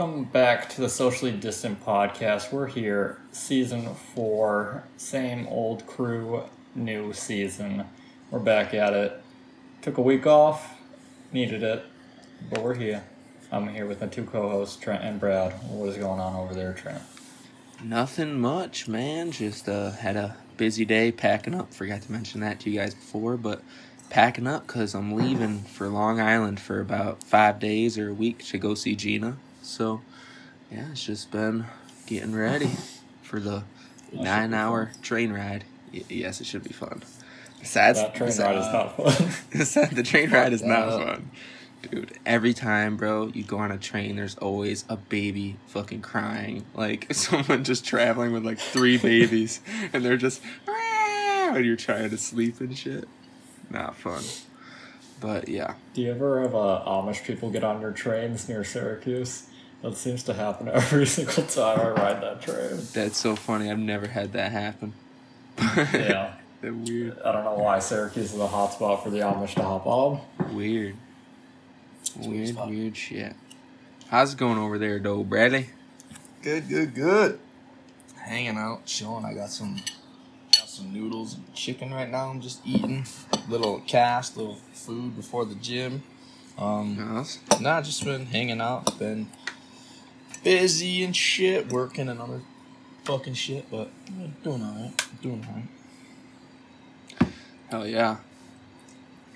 Welcome back to the Socially Distant Podcast. We're here, season four, same old crew, new season. We're back at it. Took a week off, needed it, but we're here. I'm here with my two co-hosts, Trent and Brad. What is going on over there, Trent? Nothing much, man. Just uh, had a busy day packing up. Forgot to mention that to you guys before, but packing up because I'm leaving for Long Island for about five days or a week to go see Gina. So, yeah, it's just been getting ready for the nine hour train ride. Y- yes, it should be fun. Besides, That train besides- ride is not fun. Besides, the train ride is not fun. Dude, every time, bro, you go on a train, there's always a baby fucking crying. Like someone just traveling with like three babies, and they're just, and you're trying to sleep and shit. Not fun. But yeah, Do you ever have uh, Amish people get on your trains near Syracuse? That seems to happen every single time I ride that train. that's so funny. I've never had that happen. Yeah. They're weird. I don't know why Syracuse is a hot spot for the Amish to hop on. Weird. weird Weird, weird shit. How's it going over there, though, Bradley? Good, good, good. Hanging out, chilling. I got some, got some noodles and chicken right now. I'm just eating. Little cast, little food before the gym. Um, Us? nah, just been hanging out. Been busy and shit, working and other fucking shit, but uh, doing alright. Doing alright. Hell yeah.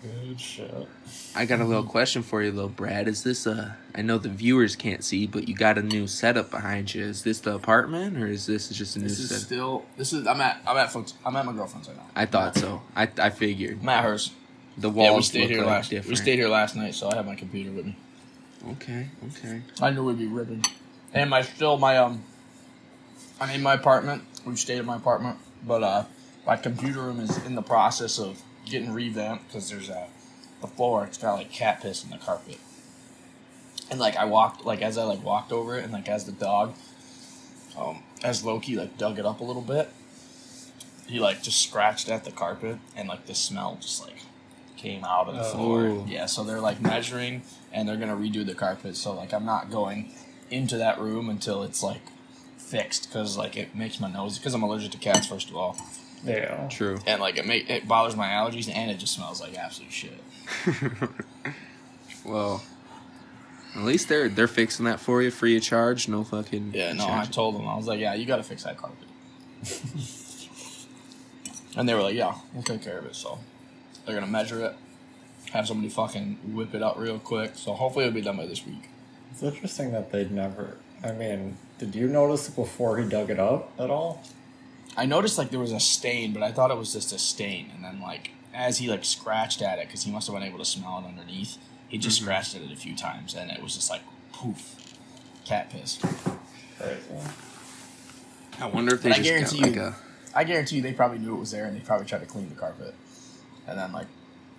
Good shit. I got a little question for you, though, Brad. Is this a? I know the viewers can't see, but you got a new setup behind you. Is this the apartment, or is this just a new This is setup? still. This is. I'm at. I'm at. folks- I'm at my girlfriend's right now. I thought so. I I figured I'm at hers. the walls. Yeah, we stayed here like last. different. We stayed here last night, so I have my computer with me. Okay, okay. I knew we'd be ripping. And my still my um I'm in my apartment. We've stayed in my apartment, but uh my computer room is in the process of getting revamped because there's a the floor it's got like cat piss in the carpet. And like I walked like as I like walked over it and like as the dog um as Loki like dug it up a little bit, he like just scratched at the carpet and like the smell just like came out of the Oh. floor. Yeah, so they're like measuring and they're gonna redo the carpet. So like I'm not going into that room until it's like fixed because like it makes my nose because I'm allergic to cats first of all, Yeah. True. and like it make it bothers my allergies and it just smells like absolute shit. well, at least they're they're fixing that for you, free of charge. No fucking. Yeah, no, I told them I was like, yeah, you got to fix that carpet, and they were like, yeah, we'll take care of it. So they're gonna measure it, have somebody fucking whip it out real quick. So hopefully it'll be done by this week. It's interesting that they'd never. I mean, did you notice before he dug it up at all? I noticed like there was a stain, but I thought it was just a stain. And then like as he like scratched at it, because he must have been able to smell it underneath, he just Mm-hmm. scratched at it a few times, and it was just like poof, cat piss. Crazy. I wonder if they But I just got guarantee like you- a. I guarantee you they probably knew it was there, and they probably tried to clean the carpet, and then like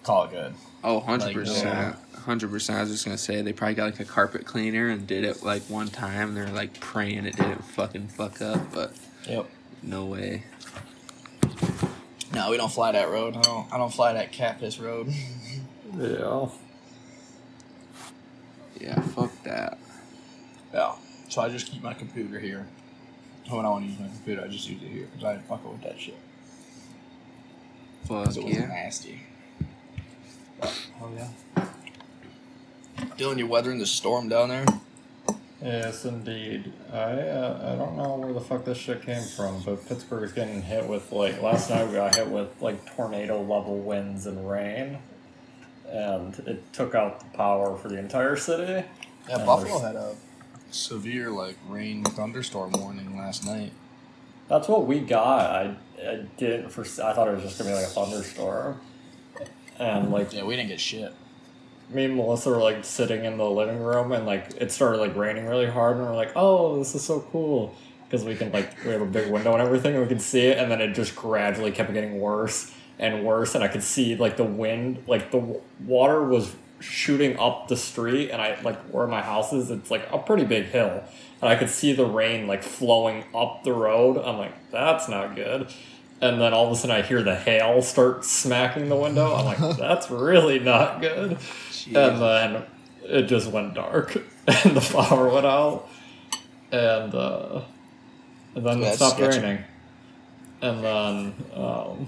call it good. Oh, 100 Like, percent, hundred percent. I was just gonna say they probably got like a carpet cleaner and did it like one time. and They're like praying it didn't fucking fuck up, but Yep. no way. No, we don't fly that road. I don't. I don't fly that cat piss road. Yeah. Yeah, fuck that. yeah. So I just keep my computer here. When I want to use my computer, I just use it here because I ain't fucking with that shit. Fuck it was yeah. nasty. Oh yeah. Dylan, you weathering the storm down there? Yes, indeed. I uh, I don't know where the fuck this shit came from, but Pittsburgh's getting hit with like last night we got hit with like tornado level winds and rain, and it took out the power for the entire city. Yeah, And Buffalo had a severe like rain thunderstorm warning last night. That's what we got. I, I didn't for I thought it was just gonna be like a thunderstorm, and like Yeah, we didn't get shit. me and Melissa were like sitting in the living room and like it started like raining really hard and we're like, oh, this is so cool because we can like we have a big window and everything and we can see it and then it just gradually kept getting worse and worse and I could see like the wind like the w- water was shooting up the street and I like where my house is it's like a pretty big hill and I could see the rain like flowing up the road. I'm like, that's not good. And then all of a sudden I hear the hail start smacking the window. I'm like, that's really not good. And then it just went dark and the power went out, and uh, and then it stopped sketchy. raining, and then um,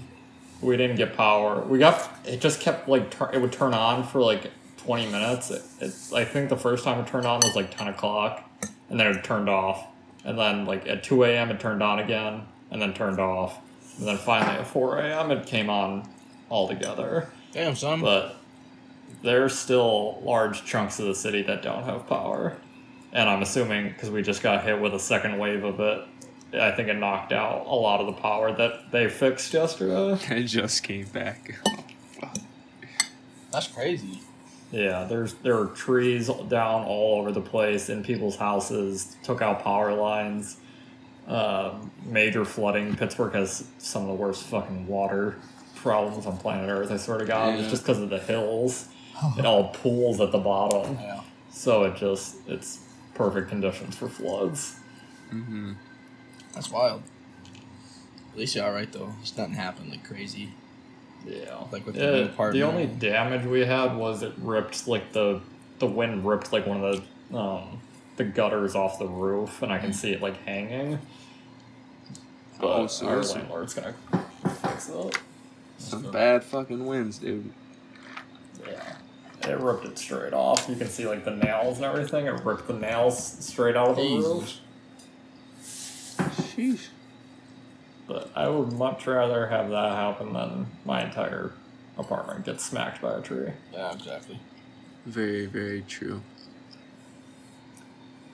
we didn't get power. We got it just kept like tur- it would turn on for like twenty minutes. It, it, I think the first time it turned on was like ten o'clock, and then it turned off, and then like at two a.m. it turned on again, and then turned off, and then finally at four a.m. it came on altogether. Damn, son. But there's still large chunks of the city that don't have power. And I'm assuming because we just got hit with a second wave of it, I think it knocked out a lot of the power that they fixed yesterday. I just came back. That's crazy. Yeah, there's there are trees down all over the place in people's houses. Took out power lines. Um, major flooding. Pittsburgh has some of the worst fucking water problems on planet Earth. I swear to God, Yeah. it's just because of the hills. It all pools at the bottom. Yeah. So it just it's perfect conditions for floods. hmm That's wild. At least you're alright though. Just nothing happened like crazy. Yeah. Like with the Yeah, new the only damage we had was it ripped like the the wind ripped like one of the um the gutters off the roof and I can see it like hanging. But Oh, so our landlord's gonna fix it. Some bad fucking winds, dude. Yeah. It ripped it straight off. You can see like the nails and everything. It ripped the nails straight out of the roof. Sheesh. But I would much rather have that happen than my entire apartment get smacked by a tree. Yeah, exactly. Very, very true.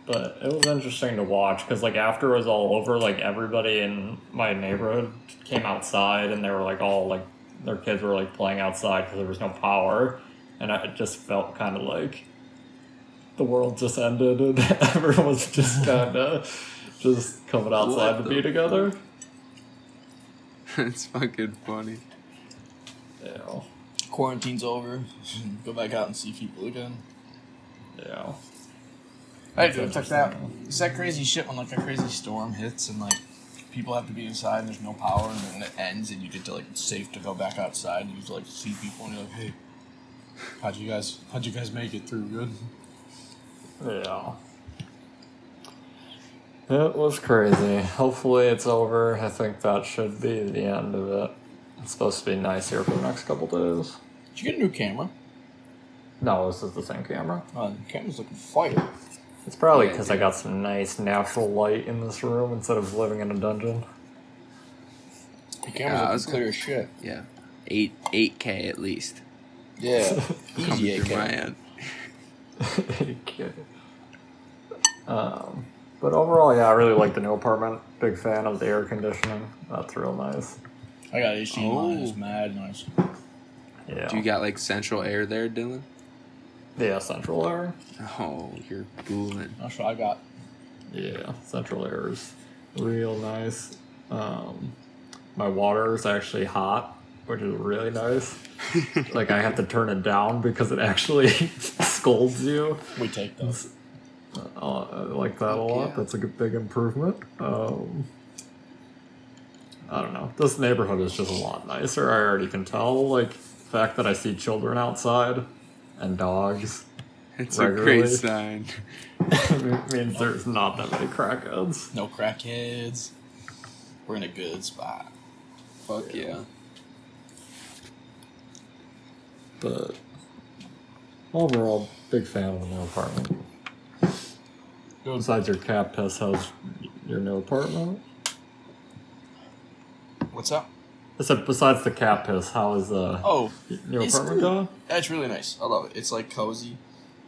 But it was interesting to watch because, like, after it was all over, like, everybody in my neighborhood came outside and they were, like, all, like, their kids were, like, playing outside because there was no power. And I it just felt kind of like the world just ended and everyone was just kind of just coming outside What to be together. It's fucking funny. Yeah. Quarantine's over. Go back out and see people again. Yeah. Hey, That's dude, check that. It's that crazy shit when like a crazy storm hits and like people have to be inside and there's no power and then it ends and you get to like it's safe to go back outside and you just like see people and you're like, hey, how'd you guys how'd you guys make it through? Good. Yeah. It was crazy. Hopefully it's over. I think that should be the end of it. It's supposed to be nice here for the next couple days. Did you get a new camera? No, this is the same camera. Oh, the camera's looking fire. It's probably Yeah, because I got some nice natural light in this room instead of living in a dungeon. The camera's Yeah, I looking was clear as shit. Yeah. Eight eight K at least. Yeah. Coming Easy through my 8K. Okay. um, but overall, yeah, I really like the new apartment. Big fan of the air conditioning. That's real nice. I got HDMI. Oh. It's mad nice. Yeah. Do you got like central air there, Dylan? Yeah, central air. Oh, you're cooling. That's what I got. Yeah, central air is real nice. Um, my water is actually hot, which is really nice. like I have to turn it down because it actually scolds you. We take those. Uh, I like that a lot. Yeah. That's a good, big improvement. Um, I don't know. This neighborhood is just a lot nicer. I already can tell. Like the fact that I see children outside and dogs It's a Regularly. great sign. It means there's not that many crackheads. No crackheads. We're in a good spot. Fuck yeah. But overall, big fan of the new apartment. Good. Besides your cat piss, how's your new apartment? What's up? I said, besides the cat piss, how is the Oh, it's apartment good. going? That's really nice. I love it. It's like cozy.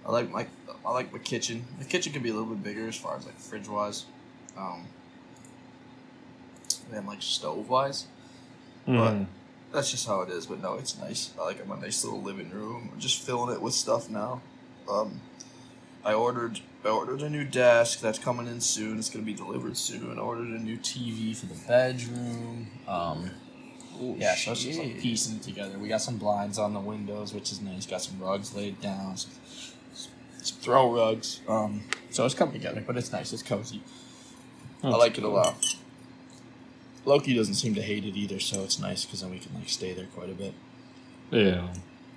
I like my I like my kitchen. The kitchen can be a little bit bigger as far as like fridge wise, um, than like stove wise. Mm. That's just how it is. But no, it's nice. I like my nice little living room. I'm just filling it with stuff now. Um, I ordered I ordered a new desk that's coming in soon. It's gonna be delivered soon. I ordered a new TV for the bedroom. Um, Oh, yeah, so it's just like piecing it together. We got some blinds on the windows, which is nice. Got some rugs laid down, some, some throw rugs. Um, so it's coming together, but it's nice. It's cozy. I That's like it a lot. Loki doesn't seem to hate it either, so it's nice because then we can like stay there quite a bit. Yeah.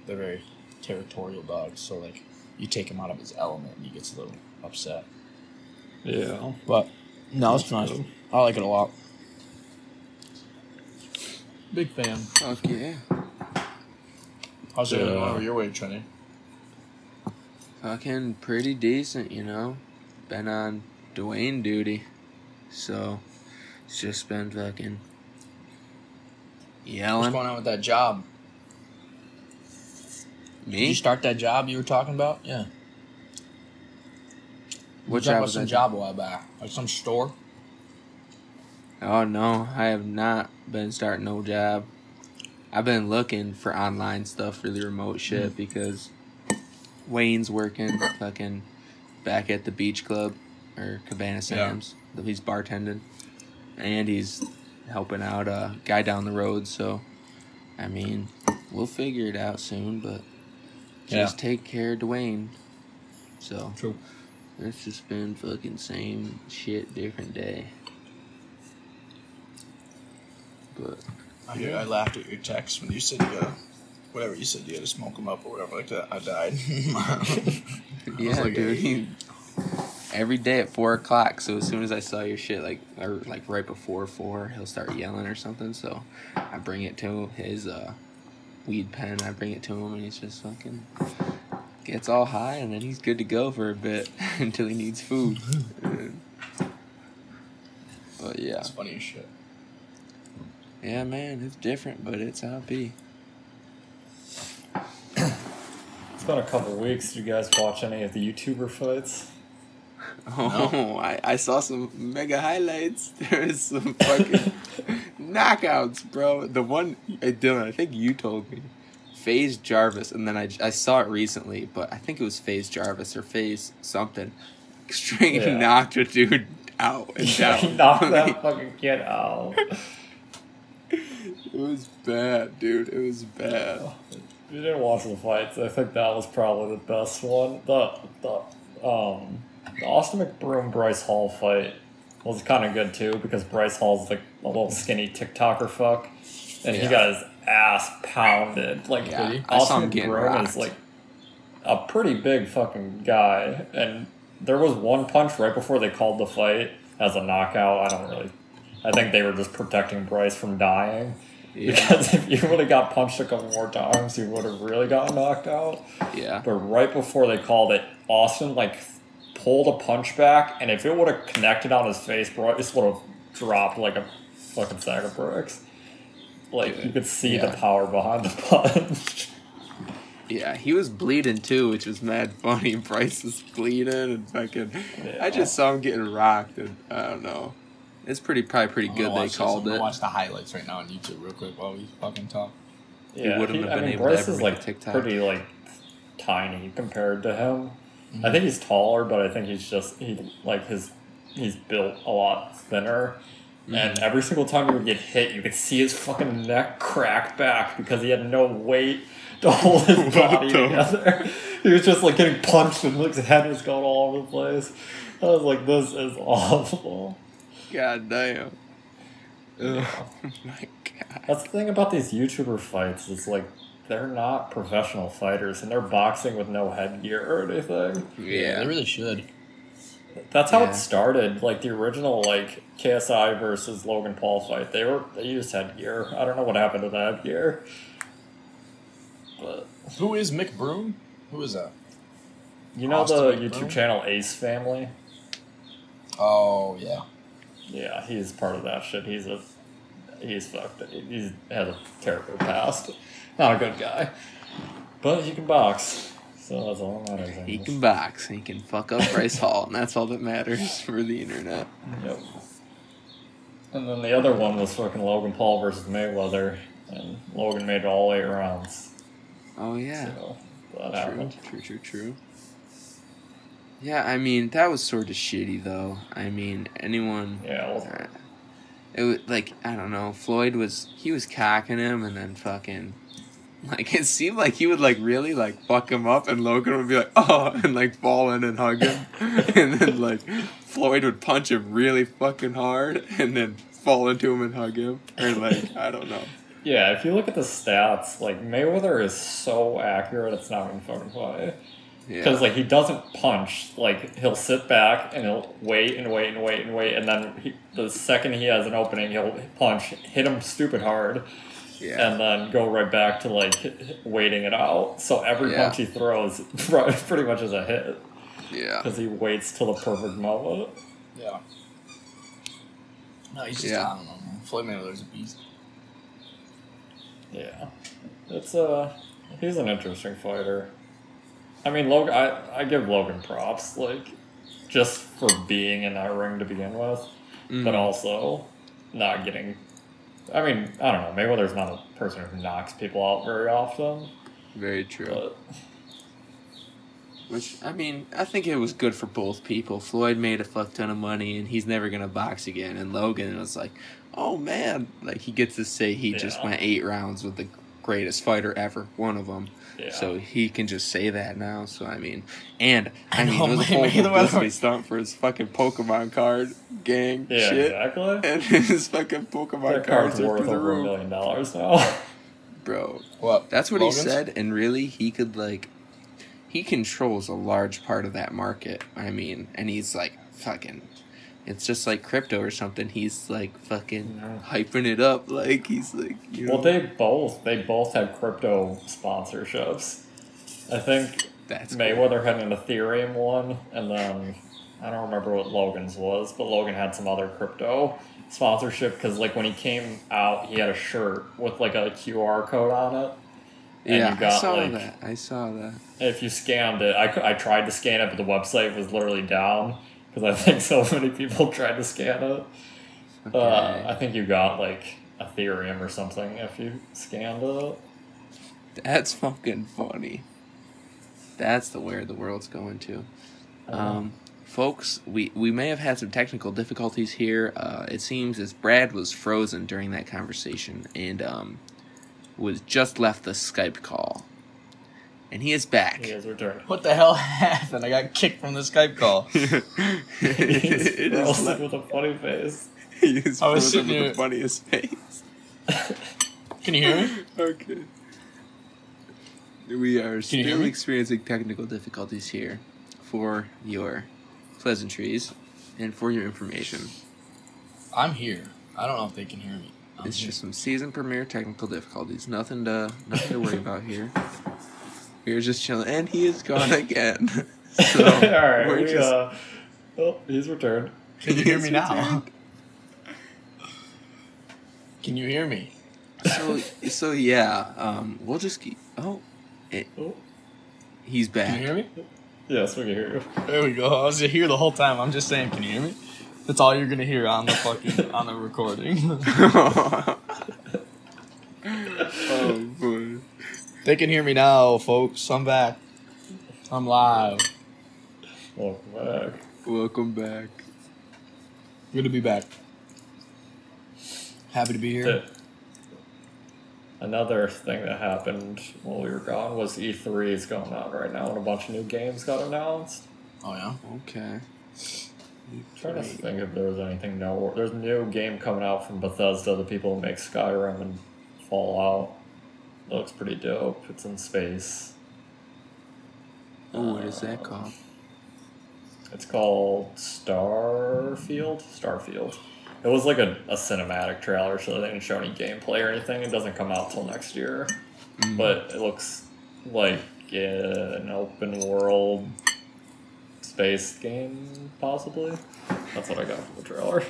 They're very territorial dogs, so like you take him out of his element and he gets a little upset. Yeah. But no, it's nice. I like it a lot. Big fan. Fuck yeah. How's it going over your way, Trinity? Fucking pretty decent, you know. Been on Dwayne duty, so it's just been fucking Yeah. What's going on with that job? Did you start that job you were talking about? Yeah. Which you job about was some that? job a while back, like some store. Oh no, I have not been starting no job. I've been looking for online stuff for the remote hmm. shit because Wayne's working fucking back at the beach club or Cabana Sam's. He's bartending. And he's helping out a guy down the road, so I mean, we'll figure it out soon, but just Yeah. take care of Dwayne. So True. it's just been fucking same shit, different day. But I, I laughed at your text when you said you gotta, whatever you said you had to smoke them up or whatever like that. I died. yeah, like, dude. hey. Every day at four o'clock. So as soon as I saw your shit, like or like right before four, he'll start yelling or something. So I bring it to his uh, weed pen. I bring it to him, and he's just fucking gets all high, and then he's good to go for a bit until he needs food. but yeah, it's funny as shit. Yeah, man, it's different, but it's how it be. It's been a couple weeks. Did you guys watch any of the YouTuber fights? Oh, I, I saw some mega highlights. There is some fucking knockouts, bro. The one, uh, Dylan, I think you told me. FaZe Jarvis, and then I, I saw it recently, but I think it was FaZe Jarvis or FaZe something. Straight Yeah. knocked a dude out and he down. knocked that fucking kid out. It was bad, dude. It was bad. If you didn't watch the fights, I think that was probably the best one. The the um the Austin McBroom Bryce Hall fight was kind of good too because Bryce Hall's like a little skinny TikToker fuck, and he got his ass pounded. Like Yeah, Austin him McBroom is like a pretty big fucking guy, and there was one punch right before they called the fight as a knockout. I don't really. I think they were just protecting Bryce from dying. Yeah, Because if you would have got punched a couple more times, you would have really gotten knocked out. yeah. But right before they called it, Austin like pulled a punch back, and if it would have connected on his face, Bryce would have dropped like a fucking sack of bricks. Like you could see the power behind the punch. Yeah, he was bleeding too, which was mad funny. Bryce was bleeding and fucking. Yeah. I just saw him getting rocked, and I don't know. It's pretty, probably pretty I'm good. They watch this. called I'm it. Watch the highlights right now on YouTube real quick while we fucking talk. Yeah, wouldn't have I mean, able to Bryce ever is like TikTok. pretty like tiny compared to him. Mm-hmm. I think he's taller, but I think he's just he like his he's built a lot thinner. Mm-hmm. And every single time he would get hit, you could see his fucking neck crack back because he had no weight to hold his body together. He was just like getting punched and like, his head was going all over the place. I was like, this is awful. God damn. Ugh. Oh my god. That's the thing about these YouTuber fights. It's like they're not professional fighters, and they're boxing with no headgear or anything. Yeah. they really should. That's how Yeah. it started. Like the original like KSI versus Logan Paul fight. They were they used headgear. I don't know what happened to that headgear. But Who is McBroom? Who is that? you know Austin the McBroom? YouTube channel Ace Family? Oh yeah. Yeah, he's part of that shit. He's a he's fucked. He has a terrible past. Not a good guy. But he can box. So that's all that matters. He can box. He can fuck up Bryce Hall, and that's all that matters for the internet. Yep. And then the other one was fucking Logan Paul versus Mayweather, and Logan made it all eight rounds. Oh yeah. So that True. happened. True. True. True. Yeah, I mean that was sort of shitty though. I mean anyone. Yeah, well, Uh, it was like I don't know. Floyd was he was cocking him and then fucking like it seemed like he would like really like fuck him up and Logan would be like oh and like fall in and hug him and then like Floyd would punch him really fucking hard and then fall into him and hug him or like I don't know. yeah. If you look at the stats, like Mayweather is so accurate, it's not even fucking funny. Because like he doesn't punch. Like he'll sit back and he'll wait and wait and wait and wait, and then he, the second he has an opening, he'll punch, hit him stupid hard, yeah. and then go right back to like waiting it out. So every Yeah. punch he throws pretty much is a hit yeah. because he waits till the perfect moment. Yeah. No, he's just Yeah. I don't know, man. Floyd Mayweather's a beast. Yeah, it's uh, he's an interesting fighter. I mean, Logan, I I give Logan props, like just for being in that ring to begin with, Mm. but also not getting. I mean, I don't know. Maybe Mayweather's not a person who knocks people out very often, Very true. but Which I mean, I think it was good for both people. Floyd made a fuck ton of money, and he's never gonna box again. And Logan was like, "Oh man!" Like he gets to say he just went eight rounds with the greatest fighter ever, one of them. yeah. So he can just say that now. So I mean, and I, I mean, know, it was a May- whole Mayweather- publicity stunt for his fucking Pokemon card gang yeah, shit, exactly. and his fucking Pokemon That cards card's are worth through the over a million dollars now. bro. What? That's what Logan's? he said, and really, he could like, he controls a large part of that market. I mean, and he's like fucking. It's just like crypto or something. He's like fucking Yeah. hyping it up, like he's like. You know, well, they both they both had crypto sponsorships. I think that's cool. Mayweather had an Ethereum one, and then I don't remember what Logan's was, but Logan had some other crypto sponsorship because, like, when he came out, he had a shirt with like a QR code on it. and Yeah, you I saw like- that. I saw that. If you scanned it, I, I tried to scan it, but the website was literally down because I think so many people tried to scan it. Uh, Okay. I think you got like Ethereum or something if you scanned it. That's fucking funny. That's the where the world's going to. Um, folks, we, we may have had some technical difficulties here. Uh, it seems as Brad was frozen during that conversation and um, was just left the Skype call. And he is back. he has returned. What the hell happened? I got kicked from the Skype call. He's it is frozen like, with a funny face. he is I was sitting with here- the funniest face. Can you hear me? Okay. We are you still experiencing technical difficulties here for your pleasantries and for your information. I'm here. I don't know if they can hear me. I'm It's here. just some season premiere technical difficulties. Nothing to nothing to worry about here. We're just chilling, and he is gone again. So All right, we're we, just- uh, oh, he's returned. Can you hear me now? Can you hear me? so so yeah. Um, we'll just keep. Oh, it, Oh, he's back. Can you hear me? yes, we can hear you. There we go. I was here the whole time. I'm just saying, can you hear me? That's all you're gonna hear on the fucking on the recording. oh boy. They can hear me now, folks. I'm back. I'm live. Welcome back. Welcome back. Good to be back. Happy to be here. The- Another thing that happened while we were gone was E3 is going on right now, and a bunch of new games got announced. Oh yeah. Okay. trying to think if there was anything no. There's a new game coming out from Bethesda, the people who make Skyrim and Fallout. Looks pretty dope. It's in space. Oh, what is that called? It's called Starfield. Starfield. It was like a, a cinematic trailer, so they didn't show any gameplay or anything. It doesn't come out till next year, Mm. but it looks like an open world space game, possibly. That's what I got from the trailer.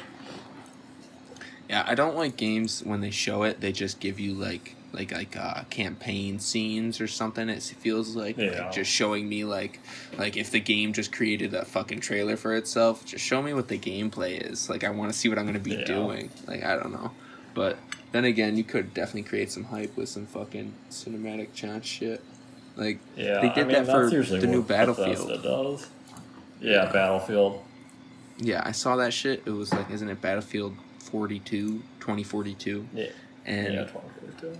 Yeah, I don't like games when they show it. They just give you like like like uh, campaign scenes or something. It feels like, Yeah. like just showing me like like if the game just created a fucking trailer for itself. Just show me what the gameplay is. Like I want to see what I'm gonna be Yeah. doing. Like I don't know, but then again, you could definitely create some hype with some fucking cinematic chat shit. Like Yeah, They did I mean, that for the new Battlefield. Does. Yeah, Battlefield. yeah, I saw that shit. It was like, isn't it Battlefield 42, 2042? Yeah, And yeah, 2042.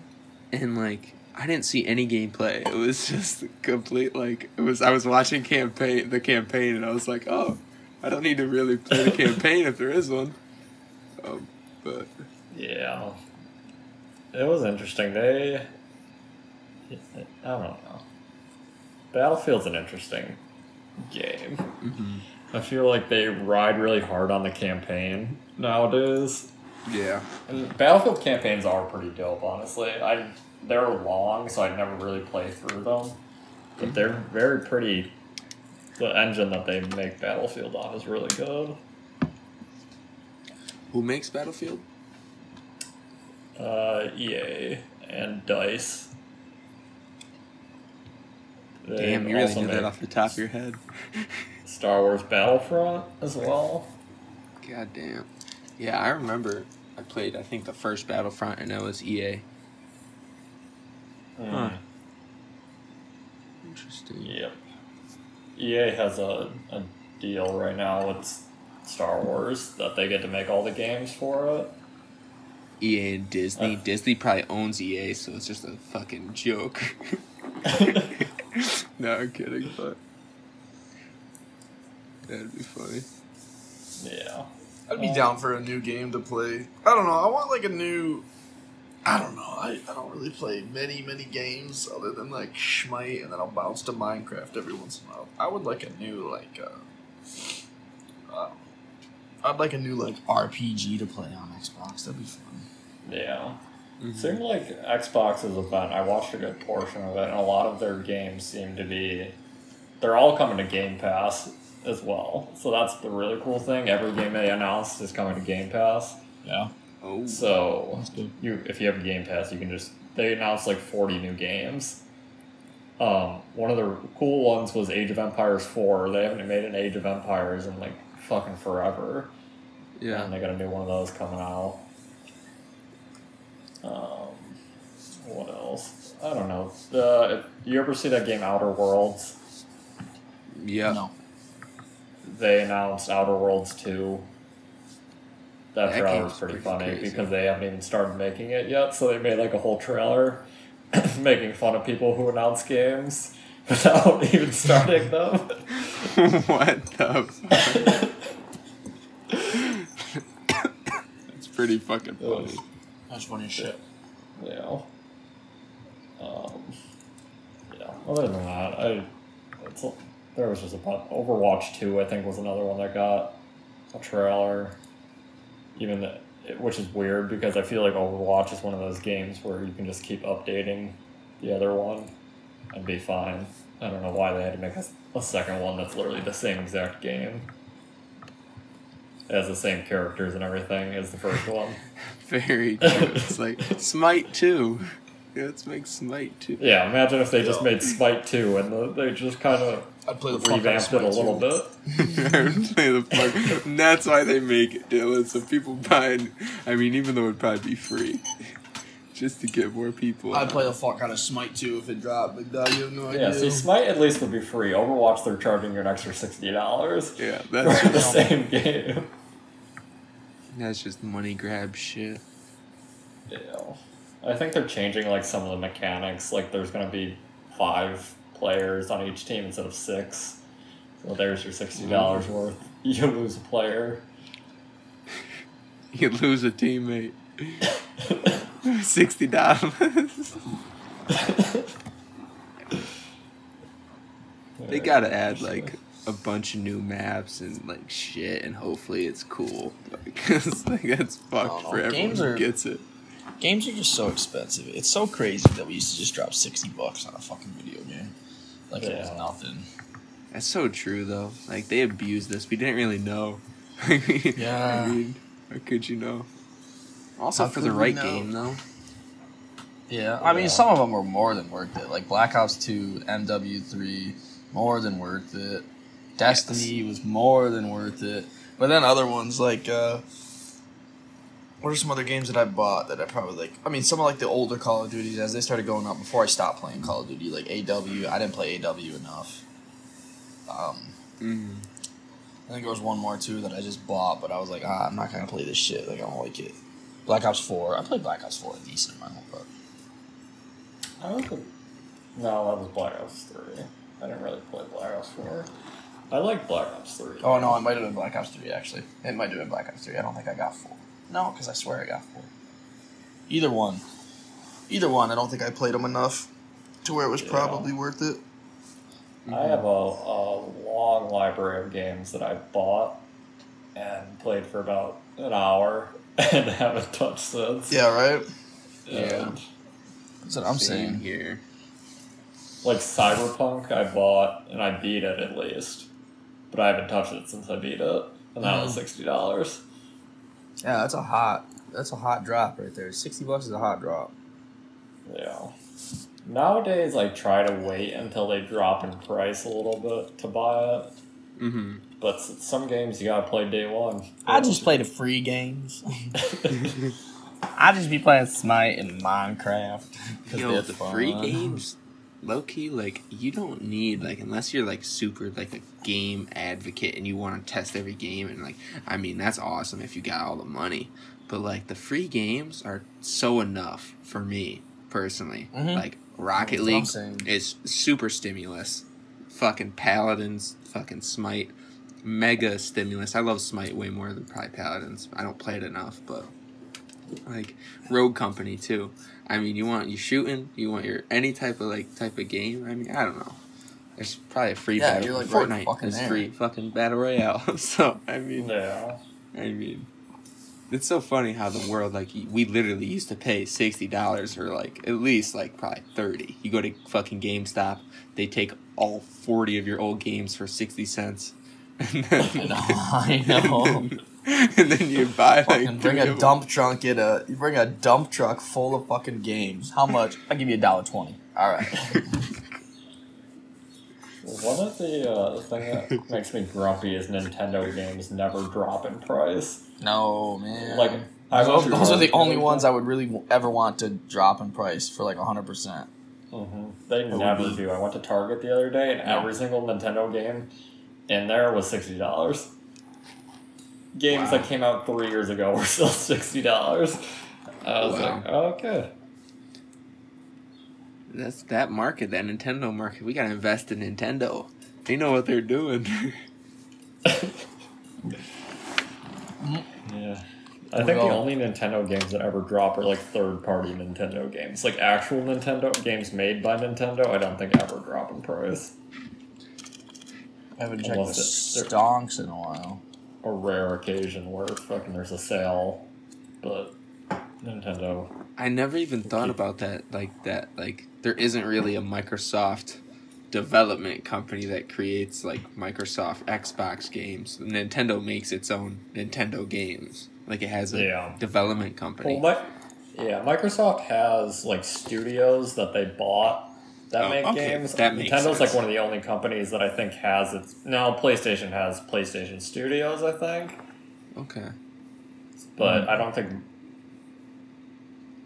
And like I didn't see any gameplay. It was just complete like it was. I was watching campaign the campaign, and I was like, oh, I don't need to really play the campaign if there is one. Um, but Yeah, it was interesting. They, I don't know. Battlefield's an interesting game. Mm-hmm. I feel like they ride really hard on the campaign nowadays. Yeah. And Battlefield campaigns are pretty dope, honestly. I they're long, so I never really play through them, but they're very pretty. The engine that they make Battlefield on is really good. Who makes Battlefield? Uh, EA and Dice. They Damn, you really also knew that off the top of your head. Star Wars Battlefront as well. God damn. Yeah, I remember I played, I think, the first Battlefront, and that was EA. Huh. Interesting. Yep. EA has a, a deal right now with Star Wars that they get to make all the games for it. EA and Disney. Uh. Disney probably owns EA, so it's just a fucking joke. no, I'm kidding, but that'd be funny. Yeah. I'd be down for a new game to play. I don't know. I want like a new. I don't know. I, I don't really play many many games other than like Smite, and then I'll bounce to Minecraft every once in a while. I would like a new like. Uh, uh, I'd like a new like RPG to play on Xbox. That'd be fun. Yeah. Mm-hmm. Seemed like Xbox's event, I watched a good portion of it, and a lot of their games seem to be. They're all coming to Game Pass as well. So that's the really cool thing. Every game they announced is coming to Game Pass. Yeah, Oh, So that's good. you if you have a Game Pass, you can just they announced like forty new games. Um, one of the cool ones was Age of Empires four. They haven't made an Age of Empires in like fucking forever, Yeah. and yeah. they got a new one of those coming out. Um, what else? I don't know. The you ever see that game Outer Worlds? Yeah. No. They announced Outer Worlds two. That, That trailer was pretty, pretty funny crazy. because they haven't even started making it yet, so they made like a whole trailer making fun of people who announce games without even starting them. what the? fuck? It's pretty fucking funny. That's funny as shit. Yeah. Um, yeah. Other than that, I it's, there was just a bunch. Overwatch two, I think, was another one that got a trailer. Even the, which is weird because I feel like Overwatch is one of those games where you can just keep updating the other one and be fine. I don't know why they had to make a, a second one that's literally the same exact game. It has the same characters and everything as the first one. Very true. It's like Smite 2. Let's make Smite 2. Yeah, imagine if they just made Smite 2 and the, they just kind of I'd play the fuck out revamped it a little too. bit. Play the fuck. And that's why they make it, Dylan. So people buy. It. I mean, even though it'd probably be free, just to get more people. I'd play the fuck out of Smite too if it dropped, but dog, you have no idea. Yeah, see, Smite at least would be free. Overwatch, they're charging you an extra $60 Yeah, for that's the same game. that's just money grab shit. Yeah. I think they're changing like some of the mechanics. Like there's gonna be five players on each team instead of six. So there's your sixty mm-hmm. dollars worth. You lose a player. You lose a teammate. Sixty dollars. they gotta add like a bunch of new maps and like shit, and hopefully it's cool. Because like that's fucked know. for everyone Games who are- gets it. Games are just so expensive. It's so crazy that we used to just drop 60 bucks on a fucking video game. Like it was nothing. That's so true though. Like they abused this. We didn't really know. Yeah. I mean, how could you know? Also How for the right game though. Yeah, I mean, Yeah. some of them were more than worth it. Like Black Ops 2, MW3, more than worth it. Destiny was more than worth it. But then other ones like, uh, what are some other games that I bought that I probably like? I mean, some of like the older Call of Duties as they started going up before I stopped playing Call of Duty, like AW. I didn't play AW enough. Um, Mm. I think there was one more too that I just bought, but I was like, ah, I'm not gonna play this shit. Like I don't like it. Black Ops 4. I played Black Ops 4 a decent amount, but I don't think. No, that was Black Ops Three. I didn't really play Black Ops Four. I like Black Ops Three. Oh no, it might have been Black Ops Three actually. It might have been Black Ops Three. I don't think I got four. No, because I swear I got four. Either one. Either one. I don't think I played them enough to where it was yeah. probably worth it. I have a, a long library of games that I bought and played for about an hour and haven't touched since. Yeah, right? Yeah. That's what I'm saying here. Like Cyberpunk, I bought and I beat it at least, but I haven't touched it since I beat it, and that mm. was mm-hmm. $60. Yeah, that's a hot. That's a hot drop right there. Sixty bucks is a hot drop. Yeah. Nowadays, I try to wait until they drop in price a little bit to buy it, Mm-hmm. but some games you gotta play day one. I just play the free games. I just be playing Smite and Minecraft. 'cause Yo, they're the fun. free games, low key, like you don't need like unless you're like super like a game advocate and you want to test every game and like I mean that's awesome if you got all the money, but like the free games are so enough for me personally. Mhm. Like Rocket That's what I'm League is super stimulus, fucking Paladins, fucking Smite, mega stimulus. I love Smite way more than probably Paladins. I don't play it enough, but like Rogue Company too. I mean, you want you shooting, you want your any type of like type of game. I mean, I don't know. There's probably a free Yeah, battle. you're, like, right Fortnite fucking is there. free fucking battle royale. so I mean, Yeah. I mean, it's so funny how the world like we literally used to pay sixty dollars or like at least like probably thirty. You go to fucking GameStop, they take all forty of your old games for sixty cents. And then, I know. And then, and then you buy like Fucking bring a dump truck. Get a you bring a dump truck full of fucking games. How much? I'll give you a dollar twenty. All right. One of the uh, thing that makes me grumpy is Nintendo games never drop in price. no man. Like I those, those are the only ones I would really w- ever want to drop in price for like hundred percent. Mhm. They would never do. I went to Target the other day, and No. every single Nintendo game in there was sixty dollars. Games Wow. that came out three years ago were still sixty dollars. I was Wow. like, okay. That's that market, that Nintendo market. We gotta invest in Nintendo. They know what they're doing. Yeah. I think the only Nintendo games that ever drop are like third party Nintendo games. Like actual Nintendo games made by Nintendo, I don't think ever drop in price. I haven't checked the Unless stonks in a while. A rare occasion where fucking there's a sale, but Nintendo. I never even thought about that. Like that. Like there isn't really a Microsoft development company that creates like Microsoft Xbox games. Nintendo makes its own Nintendo games. Like it has a Yeah. development company. Well, Mi- yeah, Microsoft has like studios that they bought that Oh, make okay, games. that Nintendo's sense. like one of the only companies that I think has its. No, PlayStation has PlayStation Studios, I think, okay. but Hmm. I don't think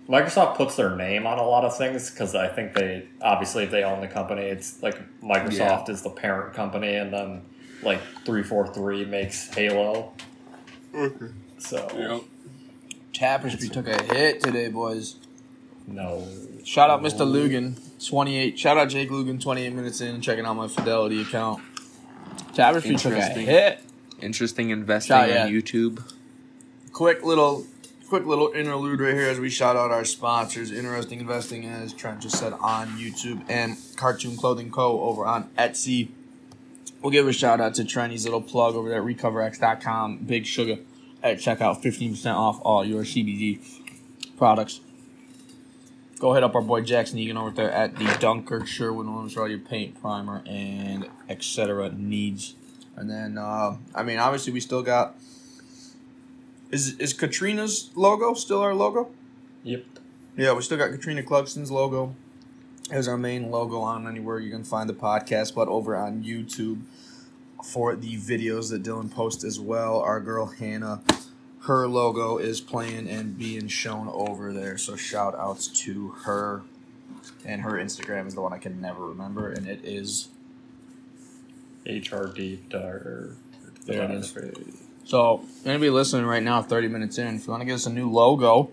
Microsoft puts their name on a lot of things because I think they obviously if they own the company, it's like Microsoft is the parent company, and then like three four three makes Halo. Okay. So Tapestry took a hit today, boys. no. Shout out Mr. Lugan, 28. Shout out Jake Lugan, 28 minutes in, checking out my Fidelity account. Tapestry took a Interesting. hit. Interesting investing on. YouTube. Quick little, quick little interlude right here as we shout out our sponsors. Interesting investing, as Trent just said, on YouTube and Cartoon Clothing Co. over on Etsy. We'll give a shout out to Trendy's little plug over there at recoverx.com. Big Sugar at checkout, 15% off all your CBD products. Go hit up our boy Jackson Egan over there at the Dunkirk Sherwood Williams your paint, primer, and etc. needs. And then, uh, I mean, obviously, we still got. Is is Katrina's logo still our logo? Yep. Yeah, we still got Katrina Clugston's logo as our main logo on anywhere you can find the podcast, but over on YouTube for the videos that Dylan posts as well. Our girl Hannah, her logo is playing and being shown over there. So shout outs to her. And her Instagram is the one I can never remember, and it is HRD There it is. So, anybody listening right now, 30 minutes in, if you want to get us a new logo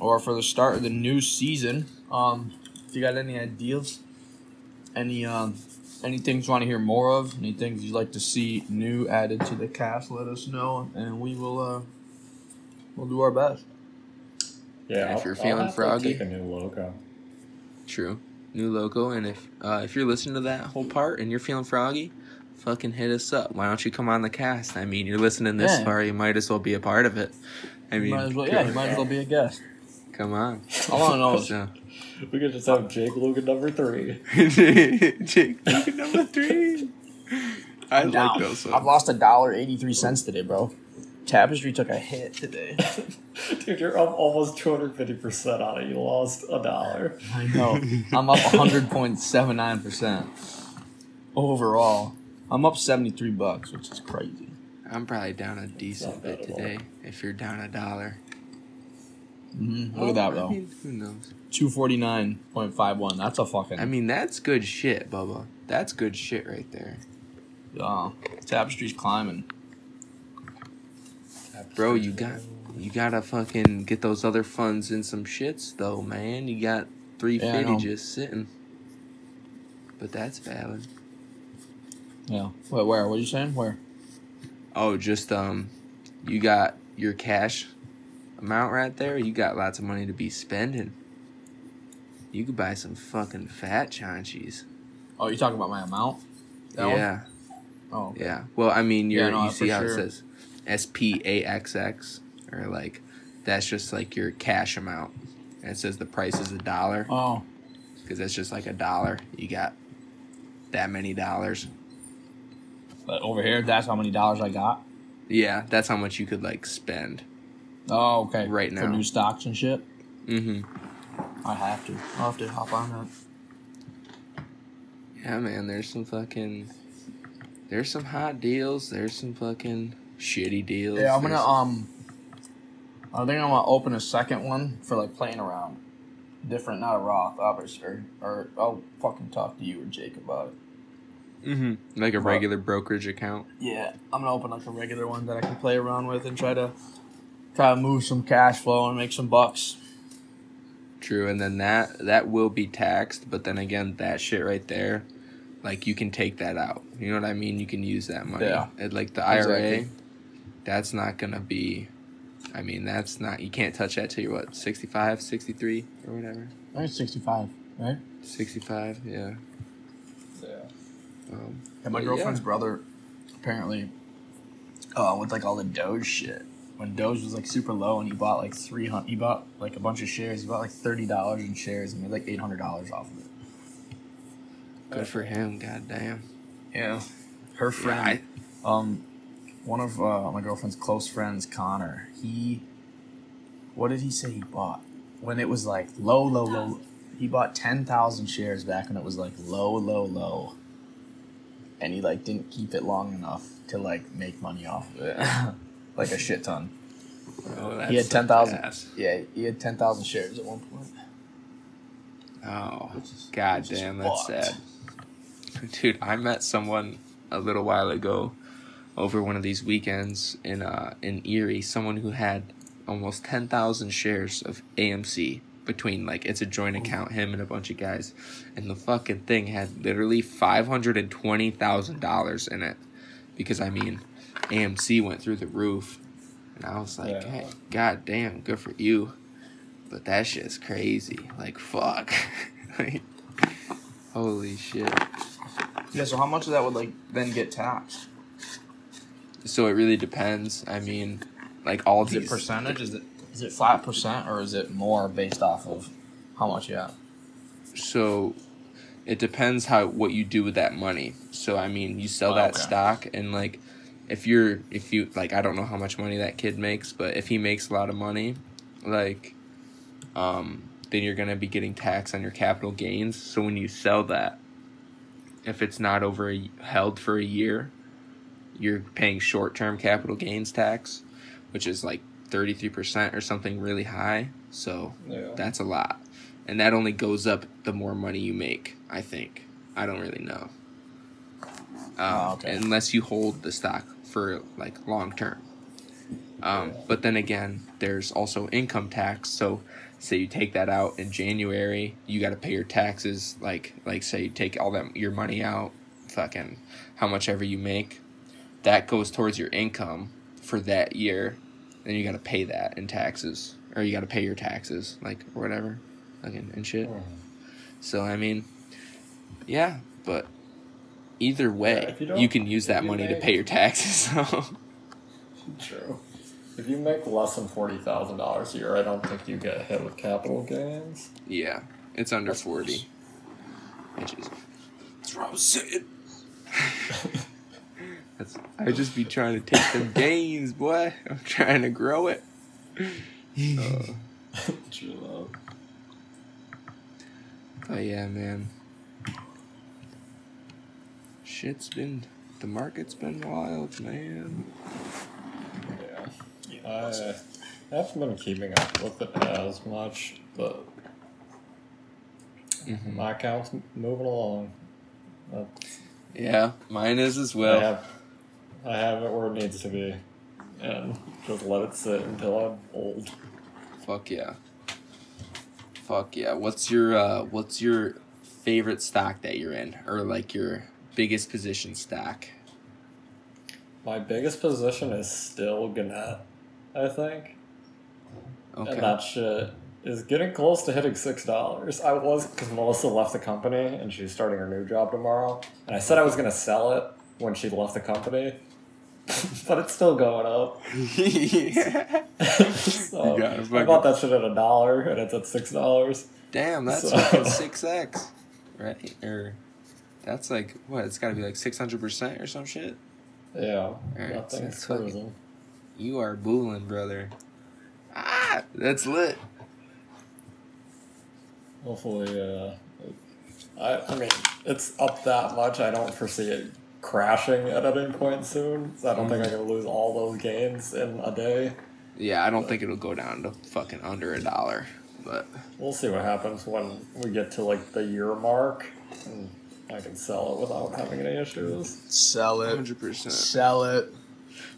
or for the start of the new season, um, if you got any ideas, any um, any things you want to hear more of, any things you'd like to see new added to the cast, let us know, and we will uh, we'll do our best. Yeah, If you're I'll feeling have to froggy. take a new logo. True. new logo. And if uh, if you're listening to that whole part and you're feeling froggy, fucking hit us up. Why don't you come on the cast? I mean, you're listening this Yeah. far, you might as well be a part of it. I mean, You might as well, yeah, you might as well be a guest. come on. I want to know. is- So, We could just have Jake Logan number three. Jake, Logan number three. I like down. those. I've lost a dollar eighty three cents today, bro. Tapestry took a hit today. Dude, you're up almost 250% on it. You lost a dollar. I know. I'm up hundred point seven nine percent overall. I'm up seventy three bucks, which is crazy. I'm probably down a decent bit today. If you're down a dollar, hmm Look at that I mean, who knows? Two forty nine point five one. That's a fucking. I mean, that's good shit, Bubba. That's good shit right there, uh, Tapestry's climbing. Bro. You got you gotta fucking get those other funds in some shits though, man. You got three Yeah, fifty just sitting, but that's valid. Yeah. Wait, where? What are you saying? Where? Oh, just um, you got your cash amount right there. You got lots of money to be spending. You could buy some fucking fat chanchies. Oh, you talking about my amount? That one? yeah, Oh. okay. yeah. Well, I mean, you're, Yeah, no, you see how sure. it says S P A X X, or like that's just like your cash amount. And it says the price is a dollar Oh. because that's just like a dollar. You got that many dollars. But over here, that's how many dollars I got. Yeah, that's how much you could like spend. Oh, okay. Right now, For new stocks and shit. Mm-hmm. I have to. I'll have to hop on that. Yeah, man, there's some fucking. There's some hot deals. There's some fucking shitty deals. Yeah, I'm gonna um. I think I'm gonna open a second one for like playing around. Different, not a Roth, obviously, or, or I'll fucking talk to you or Jake about it. Mm-hmm. like a What? regular brokerage account. Yeah, I'm gonna open like a regular one that I can play around with and try to try to move some cash flow and make some bucks. True, and then that that will be taxed, but then again, that shit right there, like you can take that out. You know what I mean? You can use that money. Yeah. And, like the IRA, Exactly. That's not gonna be. I mean, that's not. You can't touch that till you're what 65, 63 or whatever. I think it's 65, right? 65, yeah. Yeah. Um, And my girlfriend's yeah. brother, apparently, uh, with like all the Doge shit. When Doge was like super low, and he bought like three hundred, he bought like a bunch of shares. He bought like thirty dollars in shares and made like eight hundred dollars off of it. good for him. Goddamn. Yeah, her friend, um, one of uh, my girlfriend's close friends, Connor. He, what did he say he bought when it was like low, low, low? He bought ten thousand shares back when it was like low, low, low, and he like didn't keep it long enough to like make money off of it, like a shit ton. Oh, he had ten thousand. Yeah, he had ten thousand shares at one point. Oh, is- god damn, that's fucked. sad. Dude, I met someone a little while ago over one of these weekends in uh in Erie, someone who had almost 10,000 shares of AMC between like it's a joint account him and a bunch of guys and the fucking thing had literally $520,000 in it because I mean AMC went through the roof and I was like, Yeah. "Hey, god damn, good for you." But that shit's crazy. Like fuck. like, holy shit. Yeah. So how much of that would like then get taxed? So it really depends. I mean, like all Is it percentage? Is it is it flat percent or is it more based off of how much you have? So it depends how what you do with that money. So I mean, you sell Oh, that okay. stock and like if you're if you like I don't know how much money that kid makes, but if he makes a lot of money, like um then you're going to be getting tax on your capital gains. So when you sell that if it's not over a, held for a year, you're paying short-term capital gains tax, which is like 33% or something really high. So Yeah. that's a lot. And that only goes up the more money you make, I think. I don't really know. Um, Oh, okay. Unless you hold the stock for like long term. Um, but then again, there's also income tax. So, say you take that out in January, you got to pay your taxes. Like, like say you take all that your money out, fucking how much ever you make, that goes towards your income for that year. Then you got to pay that in taxes, or you got to pay your taxes, like or whatever, like and, and shit. Hmm. So I mean, yeah, but either way, if you you, can use that money to pay your taxes. So True. If you make less than forty thousand dollars a year, I don't think you get hit with capital gains. yeah, it's under forty. Which is that's what I was saying. I just be trying to take them gains, boy. I'm trying to grow it. Uh, Chill out. But yeah, man. Shit's been the market's been wild, man. Yeah. I haven't been keeping up with it as much, but Mhm. my account's moving along. Uh, Yeah, mine is as well. I have it where it needs to be, and just let it sit until I'm old. Fuck yeah. Fuck yeah. What's your uh what's your favorite stack that you're in? Or like your biggest position stack? My biggest position is still Gannett, I think. Okay. And that shit is getting close to hitting six dollars. I was because Melissa left the company and she's starting her new job tomorrow. And I said I was gonna sell it when she left the company, but it's still going up. yeah. so I bought that shit at a dollar and it's at six dollars. Damn, that's So- six X. Right? Or that's like what, it's gotta be like six hundred percent or some shit? Yeah, Alright, that so fucking- You are booling, brother. Ah, that's lit. Hopefully, uh, I I mean it's up that much. I don't foresee it crashing at any point soon. So I don't think I'm mm-hmm. gonna lose all those gains in a day. Yeah, I don't think it'll go down to fucking under a dollar, but We'll see what happens when we get to like the year mark, and I can sell it without having any issues. Sell it. hundred percent. Sell it.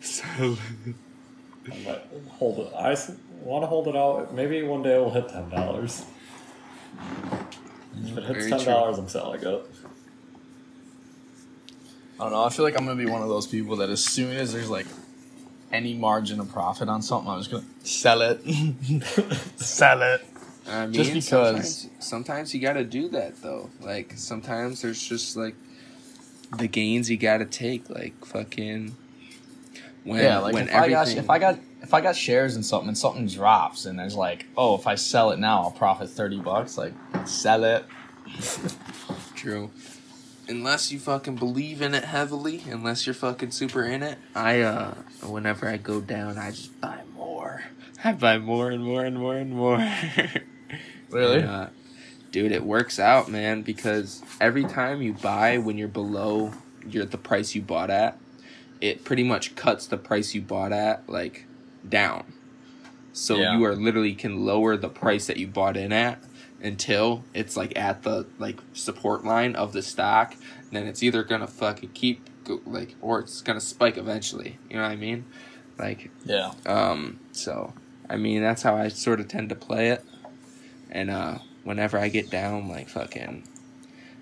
So I might hold it. I want to hold it out. Maybe one day it will hit ten dollars. If it hits Very ten dollars, I'm selling it. I don't know. I feel like I'm gonna be one of those people that as soon as there's like any margin of profit on something, I'm just gonna sell it. sell it. I mean, Just because- sometimes, sometimes you gotta do that though. Like sometimes there's just like the gains you gotta take. Like fucking when yeah, like when if I got everything if I got if I got shares in something and something drops and there's like, oh, if I sell it now, I'll profit thirty bucks. Like, sell it. True. Unless you fucking believe in it heavily, unless you're fucking super in it, I uh whenever I go down I just buy more. I buy more and more and more and more. Really? And, uh, dude, it works out, man, because every time you buy when you're below you're the price you bought at, it pretty much cuts the price you bought at like down. So Yeah. you are literally can lower the price that you bought in at until it's like at the like support line of the stock. Then it's either gonna fucking keep like or it's gonna spike eventually. You know what I mean? Like Yeah. um, so I mean that's how I sort of tend to play it. And uh whenever I get down like fucking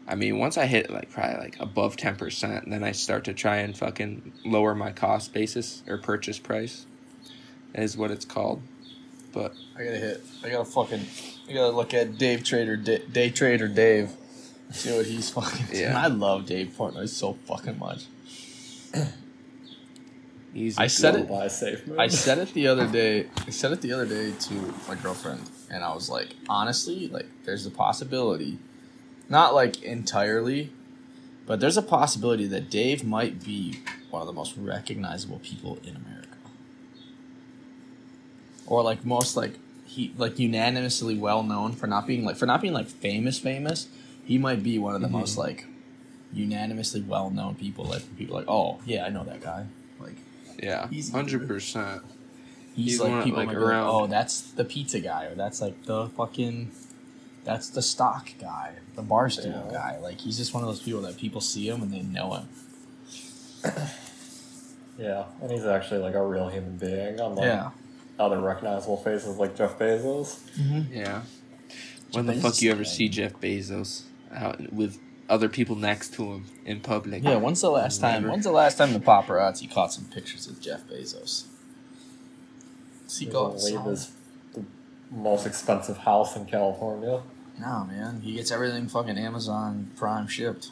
I mean once I hit like probably like above ten percent, then I start to try and fucking lower my cost basis or purchase price is what it's called. But I gotta hit. I gotta fucking. I gotta look at Dave Trader, Da- Day Trader Dave. See what he's fucking. doing. Yeah. I love Dave Portnoy so fucking much. he's I said it-. I said it the other day. I said it the other day to my girlfriend, and I was like, honestly, like, there's a possibility, not like entirely, but there's a possibility that Dave might be one of the most recognizable people in America, or like most like he like unanimously well known for not being like for not being like famous famous. He might be one of the Mhm. most like unanimously well known people. Like people like, oh yeah, I know that guy. Like yeah, he's hundred percent. He's, He's like one- people like, be like, oh, that's the pizza guy, or that's like the fucking, that's the stock guy, the barstool Yeah. guy. Like he's just one of those people that people see him and they know him. yeah, and he's actually like a real human being, unlike Yeah. Other recognizable faces like Jeff Bezos. Mm-hmm. Yeah. When the Bezos fuck you ever see Jeff Bezos out with other people next to him in public? Yeah. When's the last time? When's the last time the paparazzi caught some pictures of Jeff Bezos? He's Seagull. gonna his the most expensive house in California. No, man. He gets everything fucking Amazon Prime shipped.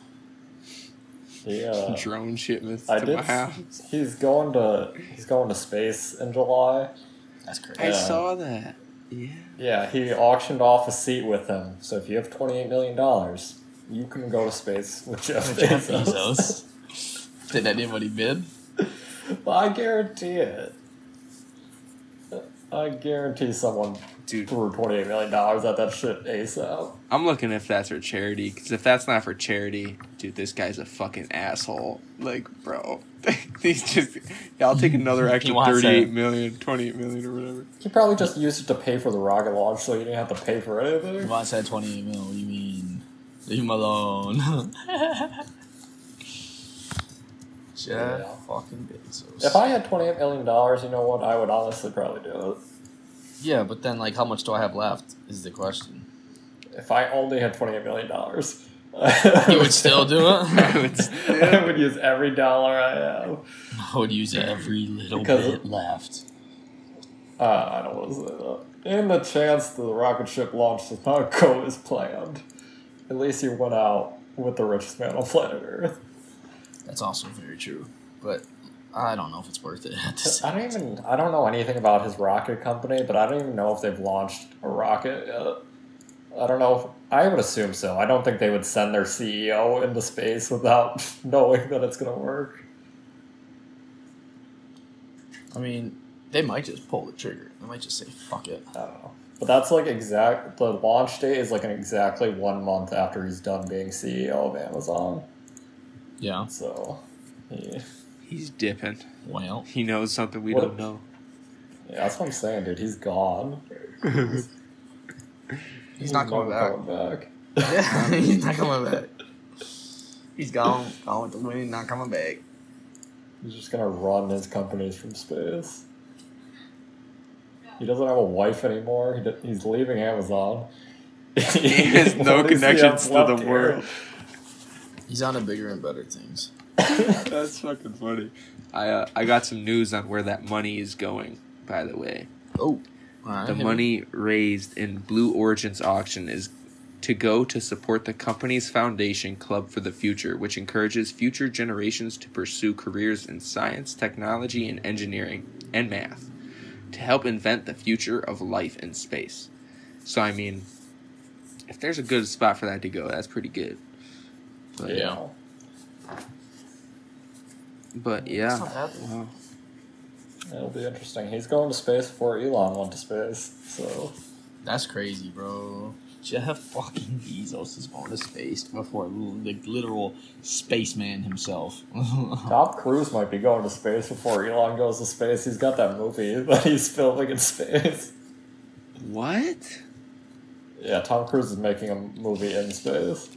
Yeah. Drone shipments I to did. my house. He's going to he's going to space in July. That's crazy. I Yeah. saw that. Yeah. Yeah, he auctioned off a seat with him. So if you have twenty eight million dollars, you can go to space with Jeff Jeff Bezos. Bezos. Did anybody bid? Well, I guarantee it. I guarantee someone Dude, threw twenty eight million dollars at that shit ASAP. I'm looking if that's for charity. Because if that's not for charity, dude, this guy's a fucking asshole. Like, bro. He's just. Yeah, I'll take another extra wants 38 it. million, 28 million, or whatever. He probably just used it to pay for the rocket launch, so you didn't have to pay for He anything. wants that 28 mil. What do you mean? Leave him alone. Jeff Yeah. fucking Bezos. If I had twenty eight million dollars, you know what? I would honestly probably do it. Yeah, but then, like, how much do I have left? Is the question. If I only had twenty eight million dollars, You would still do it? I would still- I would use every dollar I have. I would use every little Because- bit left. Uh, I don't want to say that. In the chance the rocket ship launch does not go as planned, at least you went out with the richest man on planet Earth. That's also very true. But I don't know if it's worth it I don't even. I don't know anything about his rocket company, but I don't even know if they've launched a rocket yet. I don't know. If, I would assume so. I don't think they would send their CEO into space without knowing that it's going to work. I mean, they might just pull the trigger. They might just say, fuck it. I don't know. But that's like exact. The launch date is like an exactly one month after he's done being CEO of Amazon. Yeah. So, yeah, He's dipping. Well, He knows something we What- don't know. yeah, that's what I'm saying, dude. He's gone. he's not coming back. coming back. Yeah, he's not coming back. He's gone. Gone with the wind, not coming back. He's just gonna run his companies from space. He doesn't have a wife anymore. He d- he's leaving Amazon. He has no What does he have connections to the left here? world. He's on to bigger and better things. That's fucking funny. I uh, I got some news on where that money is going. By the way, Oh, all right. the money raised in Blue Origin's auction is to go to support the company's foundation, Club for the Future, which encourages future generations to pursue careers in science, technology, and engineering and math to help invent the future of life in space. So I mean, if there's a good spot for that to go, that's pretty good. But Yeah. But yeah. That's not bad. Wow. It'll be interesting. He's going to space before Elon went to space. So That's crazy, bro. Jeff fucking Bezos is going to space before the literal spaceman himself. Tom Cruise might be going to space before Elon goes to space. He's got that movie that he's filming in space. What? Yeah, Tom Cruise is making a movie in space.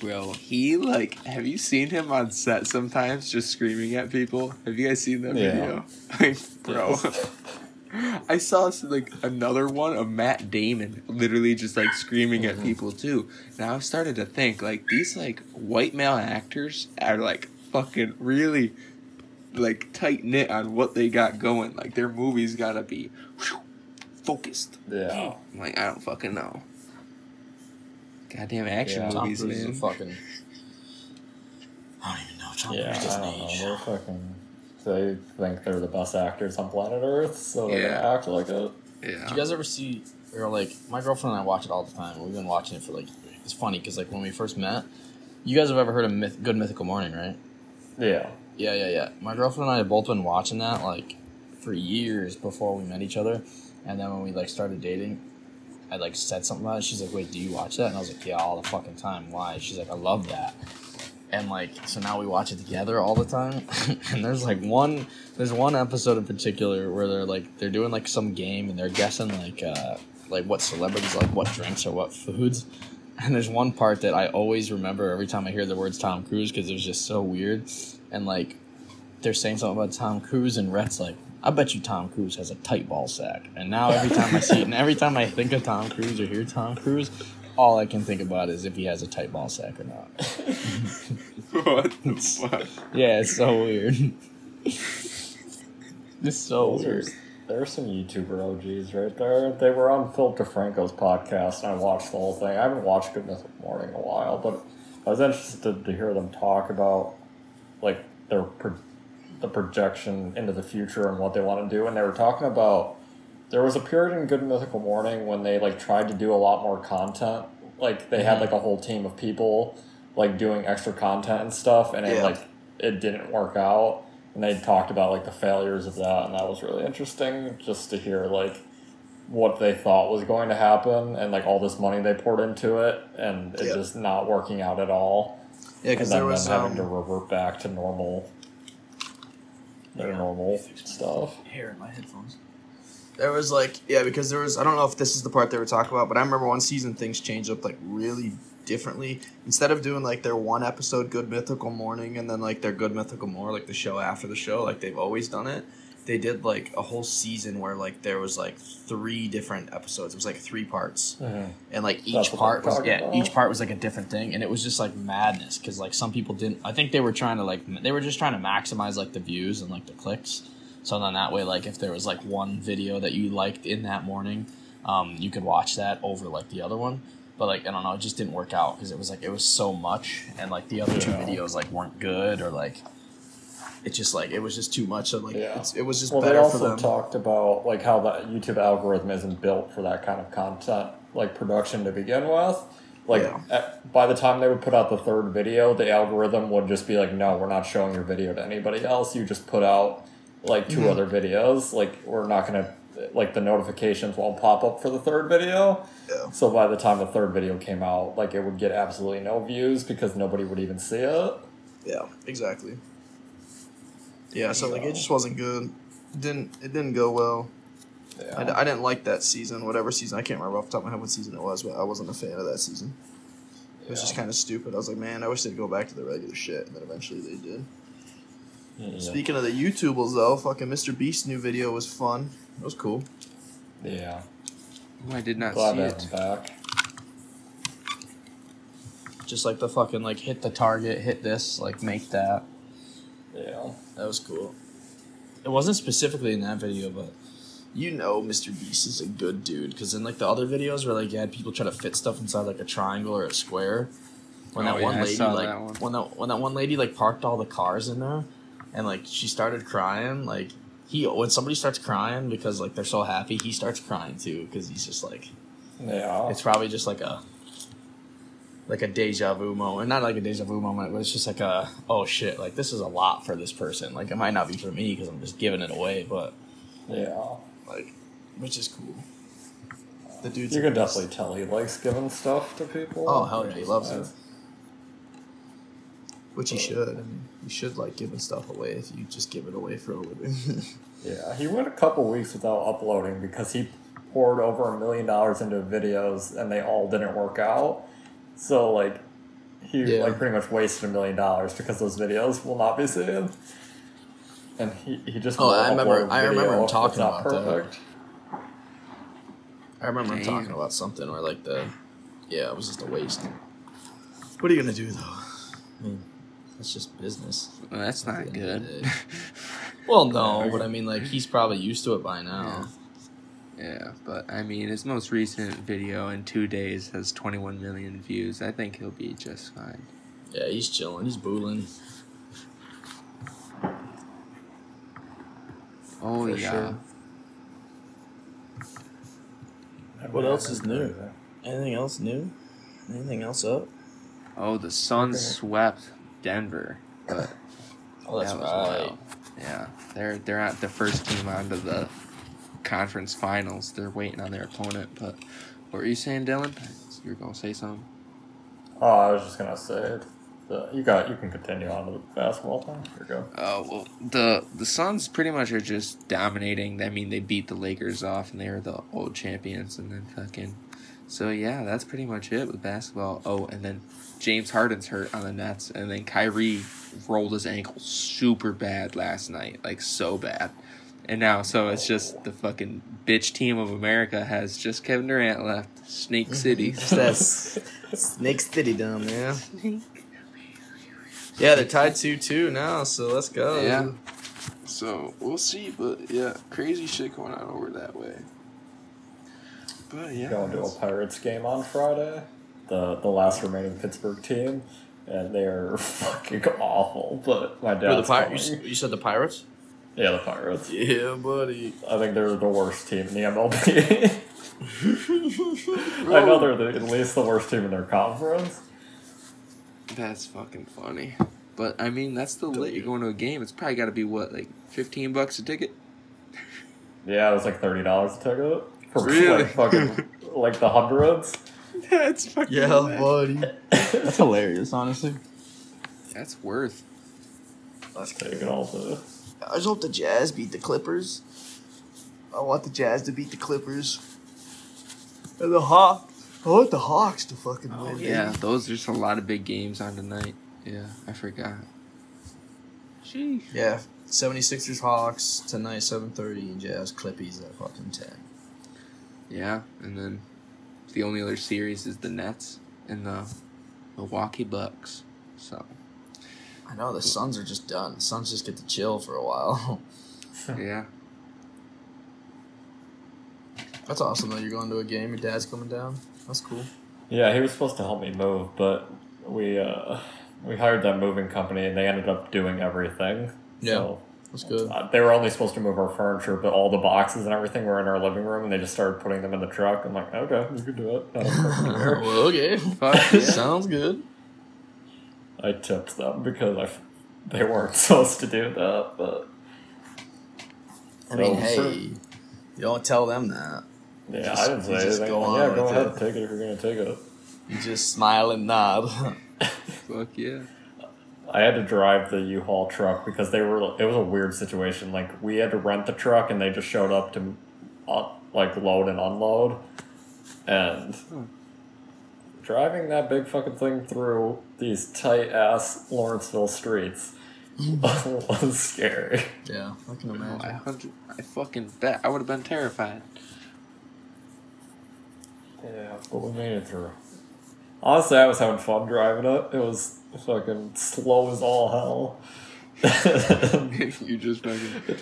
Bro, he like have you seen him on set sometimes just screaming at people? Have you guys seen that Yeah. video? Like, bro. I saw like another one of Matt Damon literally just like screaming at mm-hmm. people too. Now I've started to think like these like white male actors are like fucking really like tight knit on what they got going. Like their movies gotta be whew, focused. Yeah. Like I don't fucking know. Goddamn action Yeah. Tom movies, Cruise is a man. fucking. I don't even know. Tom Yeah, Cruise I doesn't don't know. age. They're fucking. They think they're the best actors on planet Earth, so they're Yeah. gonna act like it. Yeah. Did you guys ever see, or like, my girlfriend and I watch it all the time. We've been watching it for like, it's funny because like when we first met, you guys have ever heard of Myth- Good Mythical Morning, right? Yeah. Yeah, yeah, yeah. My girlfriend and I have both been watching that like for years before we met each other, and then when we like started dating, I like said something about it. She's like, "Wait, do you watch that?" And I was like, "Yeah, all the fucking time." Why? She's like, "I love that." And like, so now we watch it together all the time. and there's like one, there's one episode in particular where they're like, they're doing like some game and they're guessing like, uh, like what celebrities like what drinks or what foods. And there's one part that I always remember every time I hear the words Tom Cruise because it was just so weird. And like, they're saying something about Tom Cruise, and Rhett's like, I bet you Tom Cruise has a tight ball sack. And now every time I see it, and every time I think of Tom Cruise or hear Tom Cruise, all I can think about is if he has a tight ball sack or not. what the fuck? Yeah, it's so weird. it's so Those are, weird. There's some YouTuber OGs right there. They were on Phil DeFranco's podcast, and I watched the whole thing. I haven't watched Good Mythical Morning in a while, but I was interested to hear them talk about like their pro- the projection into the future and what they want to do. And they were talking about there was a period in Good Mythical Morning when they like tried to do a lot more content. Like they had like a whole team of people like doing extra content and stuff, and it Yeah. like it didn't work out. And they talked about like the failures of that, and that was really interesting just to hear like what they thought was going to happen and like all this money they poured into it, and it just not working out at all. Yeah, because and there then was having to um, revert back to normal their Yeah. normal stuff. hair in my headphones. There was like yeah, because there was I don't know if this is the part they were talking about, but I remember one season things changed up like really differently. Instead of doing like their one episode Good Mythical Morning and then like their Good Mythical More, like the show after the show, like they've always done it. They did like a whole season where like there was like three different episodes. It was like three parts, and like each what part was yeah, about. each part was like a different thing, and it was just like madness because like some people didn't. I think they were trying to like they were just trying to maximize like the views and like the clicks. So then that way, like if there was like one video that you liked in that morning, um, you could watch that over like the other one. But like I don't know, it just didn't work out because it was like it was so much, and like the other two videos like weren't good or like it just like it was just too much. So like Yeah. it's, it was just Well, they better for also them. talked about like how the YouTube algorithm isn't built for that kind of content, like production to begin with. Like Yeah. at, by the time they would put out the third video, the algorithm would just be like, "No, we're not showing your video to anybody else. You just put out like 2 Mhm. other videos. Like we're not gonna like the notifications won't pop up for the third video. Yeah. So by the time the third video came out, like it would get absolutely no views because nobody would even see it. Yeah, exactly. Yeah, so like it just wasn't good. It didn't it didn't go well. Yeah. I, d- I didn't like that season, whatever season. I can't remember off the top of my head what season it was, but I wasn't a fan of that season. It was Yeah. just kind of stupid. I was like, man, I wish they'd go back to the regular shit, and then eventually they did. Yeah. Speaking of the YouTubers, though, fucking Mr. Beast's new video was fun. It was cool. yeah. Oh, I did not Glad see it. back. Just like the fucking like hit the target, hit this, like make that. Yeah. That was cool. It wasn't specifically in that video, but you know Mr. Beast is a good dude because in like the other videos where like you had people try to fit stuff inside like a triangle or a square. When Oh, that yeah, one lady like that one. when that when that one lady like parked all the cars in there, and like she started crying like. He when somebody starts crying because like they're so happy, he starts crying too because he's just like Yeah. it's probably just like a like a deja vu moment not like a deja vu moment but it's just like a oh shit like this is a lot for this person like it might not be for me because i'm just giving it away but yeah. like which is cool the dude's You can definitely tell he likes giving stuff to people. oh hell yeah he loves nice. it which he should i mean you should like giving stuff away if you just give it away for a living Yeah, he went a couple weeks without uploading because he poured over a million dollars into videos and they all didn't work out. So like he Yeah. like pretty much wasted a million dollars because those videos will not be seen. And he, he just Oh, I remember- I remember him talking it's not about that. i remember him talking about something where like the yeah it was just a waste what are you gonna do though i mean that's just business Well, that's not good. of the day. Well, no, but I mean, like he's probably used to it by now. yeah, but I mean, his most recent video in two days has 21 million views. I think he'll be just fine. Yeah, he's chilling. He's booling. Oh For yeah. sure. What else is new? Anything else new? Anything else up? Oh, the Sun Okay. swept Denver, but Oh, that's that was right. wild. Yeah, they're they're at the first team onto the conference finals. They're waiting on their opponent. But what were you saying, Dylan? You were gonna say something. Oh, I was just gonna say the, you got you can continue on to the basketball thing. Here you go. Oh well, the the Suns pretty much are just dominating. I mean, they beat the Lakers off, and they are the old champions, and then fucking. So yeah, that's pretty much it with basketball. Oh, and then James Harden's hurt on the Nets, and then Kyrie rolled his ankle super bad last night, like so bad. And now, so it's just the fucking bitch team of America has just Kevin Durant left. Snake mhm. City. That's Snake City down there. Yeah, they're tied two two now. So let's go. Yeah. So we'll see, but yeah, crazy shit going on over that way. But yeah, Going to a Pirates game on Friday. The the last remaining Pittsburgh team, and they are fucking awful. But my Who, the dad's Pir- you, you said the Pirates? Yeah, the Pirates. Yeah, buddy. I think they're the worst team in the MLB. I know they're the, at least the worst team in their conference. that's fucking funny. But I mean, that's the lit. You're going to a game. It's probably got to be what, like fifteen bucks a ticket. Yeah, it was like thirty dollars a ticket for Really? like fucking like the hundreds. That's fucking. Yeah, buddy. That's hilarious, honestly. That's worth. That's Take it all to I just hope the Jazz beat the Clippers. I want the Jazz to beat the Clippers. And the Hawks. I want the Hawks to fucking Oh win. yeah, baby. those there's a lot of big games on tonight. Yeah, I forgot. Sheesh. Yeah. 76ers Hawks tonight, 7.30, and Jazz Clippies at fucking 10. Yeah, and then the only other series is the Nets and the Milwaukee Bucks. So I know, the Suns are just done. The Suns just get to chill for a while. yeah, That's awesome that you're going to a game. Your dad's coming down. That's cool. Yeah, he was supposed to help me move, but we uh we hired that moving company and they ended up doing everything. So That's good. uh, they were only supposed to move our furniture, but all the boxes and everything were in our living room, and they just started putting them in the truck. I'm like, okay, you can do it. Not a problem here. well, okay. Fuck yeah. Sounds good. I tipped them because I f- they weren't supposed to do that, but I mean, hey, sure. you don't tell them that. yeah, Just- I didn't say you just anything. go Like, on yeah, go ahead, it. take it if you're gonna take it. You just smile and nod. fuck yeah. I had to drive the U-Haul truck because they were. It was a weird situation. Like we had to rent the truck, and they just showed up to, uh, like load and unload, and driving that big fucking thing through these tight ass Lawrenceville streets mm. was scary. yeah, I can I imagine. hundred. I fucking bet. I would have been terrified. Yeah, but we made it through. Honestly, I was having fun driving it. It was fucking slow as all hell. you just fucking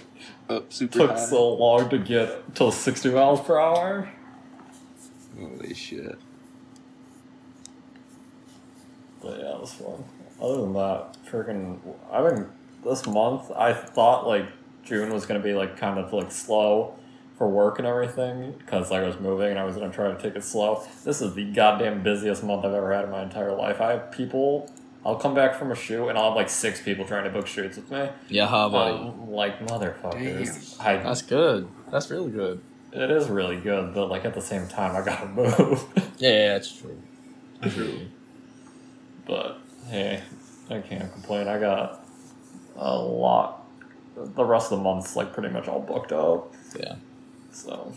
up super Took high. so long to get till sixty miles per hour. Holy shit. But yeah, it was fun. Other than that, freaking, I mean, this month I thought like June was gonna be like kind of like slow for work and everything because like I was moving and I was gonna try to take it slow. This is the goddamn busiest month I've ever had in my entire life. I have people. I'll come back from a shoot and I'll have like six people trying to book shoots with me. Yeah, buddy. Um, like motherfuckers. I, That's good. That's really good. it is really good, but like at the same time, I gotta move. Yeah, yeah that's true. True. But hey, I can't complain. I got a lot. The rest of the month's like pretty much all booked up. Yeah. So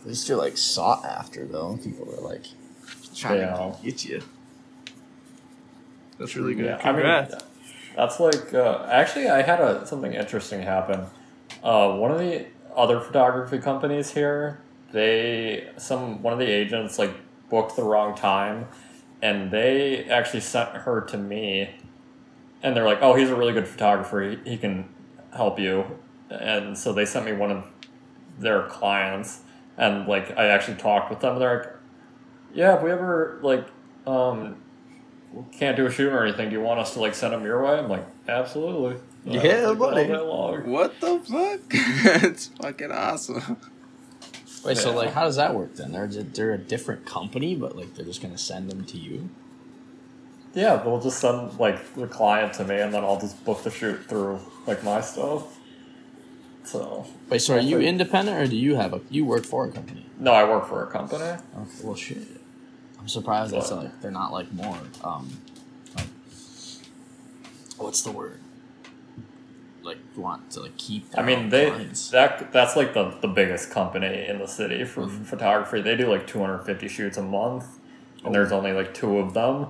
At least you're like sought after though. People are like trying Yeah. to get you. That's really good. yeah, I mean, Congrats. that's like uh, actually I had a something interesting happen. Uh, one of the other photography companies here, they some one of the agents like booked the wrong time, and they actually sent her to me, and they're like, "Oh, he's a really good photographer. He, he can help you," and so they sent me one of their clients, and like I actually talked with them. And they're like, "Yeah, if we ever like um can't do a shoot or anything, do you want us to like send them your way?" I'm like, "Absolutely." Yeah, take it all buddy. What the fuck? it's fucking awesome. Wait, so like, how does that work then? They're just, they're a different company, but like they're just gonna send them to you. Yeah, they'll just send like the client to me, and then I'll just book the shoot through like my stuff. So Wait, so are you independent or do you have a you work for a company? no, I work for a company. Okay, well shit. I'm surprised that's What? like they're not like more um like what's the word? Like want to like keep I mean, they clients. that that's like the the biggest company in the city for Mhm. photography. They do like 250 shoots a month, and Oh. there's only like two of them.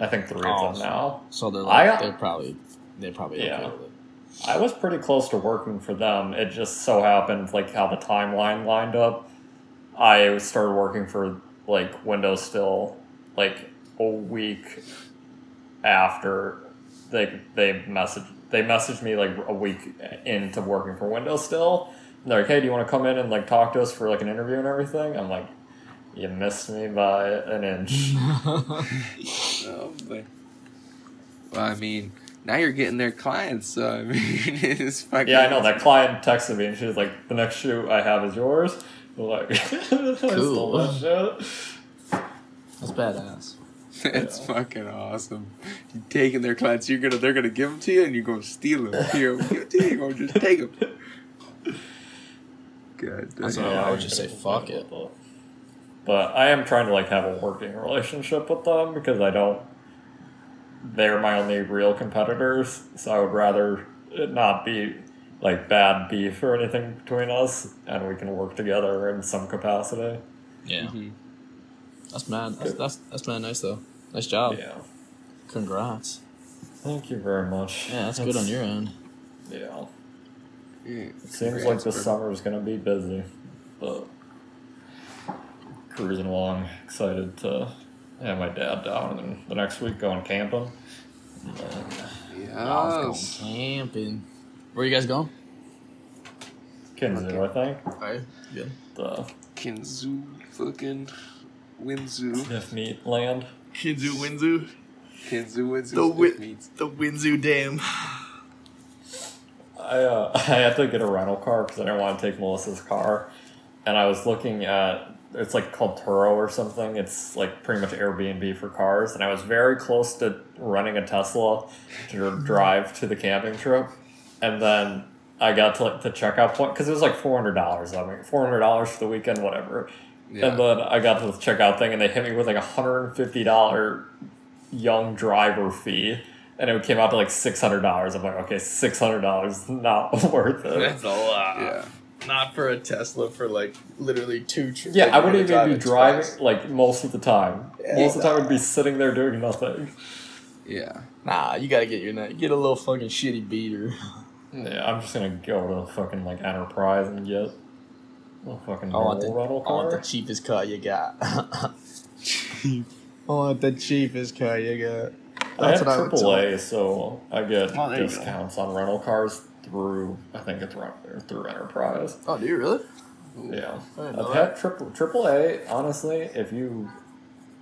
I think three Oh, of them now. So they're like I- they're probably they're probably Yeah. okay. I was pretty close to working for them. It just so happened, like how the timeline lined up. I started working for like Windows Still, like a week after they they messaged they messaged me like a week into working for Windows still. And they're like, hey, do you want to come in and like talk to us for like an interview and everything? I'm like, you missed me by an inch. Oh, but, well, I mean, now you're getting their clients, so I mean, it's fucking. yeah, I know that client texted me and she's like, the next shoot I have is yours. I'm like, I stole that shit. That's badass. It's Yeah. fucking awesome. You taking their clients, you're gonna, they're gonna give them to you, and you're gonna steal them. Here, give it to you. You're gonna just take them. Good. That's damn. all- I would just say fuck it. that. But I am trying to like have a working relationship with them because I don't. They're my only real competitors, so I would rather it not be like bad beef or anything between us, and we can work together in some capacity. Yeah. Mhm. That's mad. That's, that's that's mad nice though. Nice job. Yeah. Congrats. Thank you very much. Yeah, that's, good on your end. Yeah. Yeah. It seems like Congrats, this bro. summer is gonna be busy, but cruising along, excited to have my dad down, and then the next week going camping. And then Yes. going camping. Where you guys going? Kinzu, Okay. I think. Alright, good. The Kinzu, fucking Winzu. Sniff Meat Land. Kinzu Winzu. Kinzu, Winzu. The wi- The Winzu Dam. I uh, I had to get a rental car because I didn't want to take Melissa's car, and I was looking at it's like called Turo or something. It's like pretty much Airbnb for cars, and I was very close to running a Tesla to drive to the camping trip, and then I got to like the checkout point because it was like four hundred dollars. I mean, four hundred dollars for the weekend, whatever. Yeah. And then I got to the checkout thing, and they hit me with like a hundred and fifty dollar young driver fee, and it came out to like six hundred dollars. I'm like, okay, six hundred dollars not worth it. That's a lot. yeah. Not for a Tesla for like literally two trips. yeah, I wouldn't even be driving like most of the time. Yeah. most of the time, I'd be sitting there doing nothing. Yeah. Nah, you gotta get your net. Get a little fucking shitty beater. Yeah, I'm just gonna go to fucking like Enterprise and get a fucking I want the, rental I want the cheapest car you got. I want the cheapest car you got. I have That's what I would tell AAA, so I get Oh, there you go. discounts on rental cars through I think it's run- through Enterprise. Oh, do you really? Yeah, I I've had triple triple A. Honestly, if you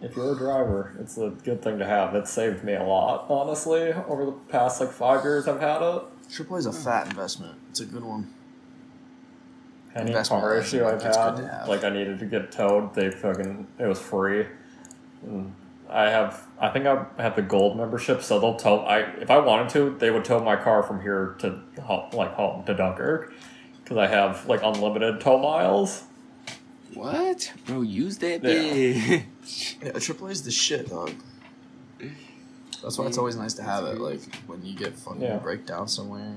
if you're a driver, it's a good thing to have. It saved me a lot, honestly, over the past like five years I've had it. Triple is a fat investment. It's a good one. Any Investment car issue I've it's had, good to have. like I needed to get towed, they fucking it was free. And I have I think I have the gold membership, so they'll tow. I if I wanted to, they would tow my car from here to ho- like home to Dunkirk, because I have like unlimited tow miles. What? Bro, use that Yeah. bitch. Yeah, triple is the shit, dog. That's why it's always nice to have it. Like when you get fucking Yeah. breakdown somewhere.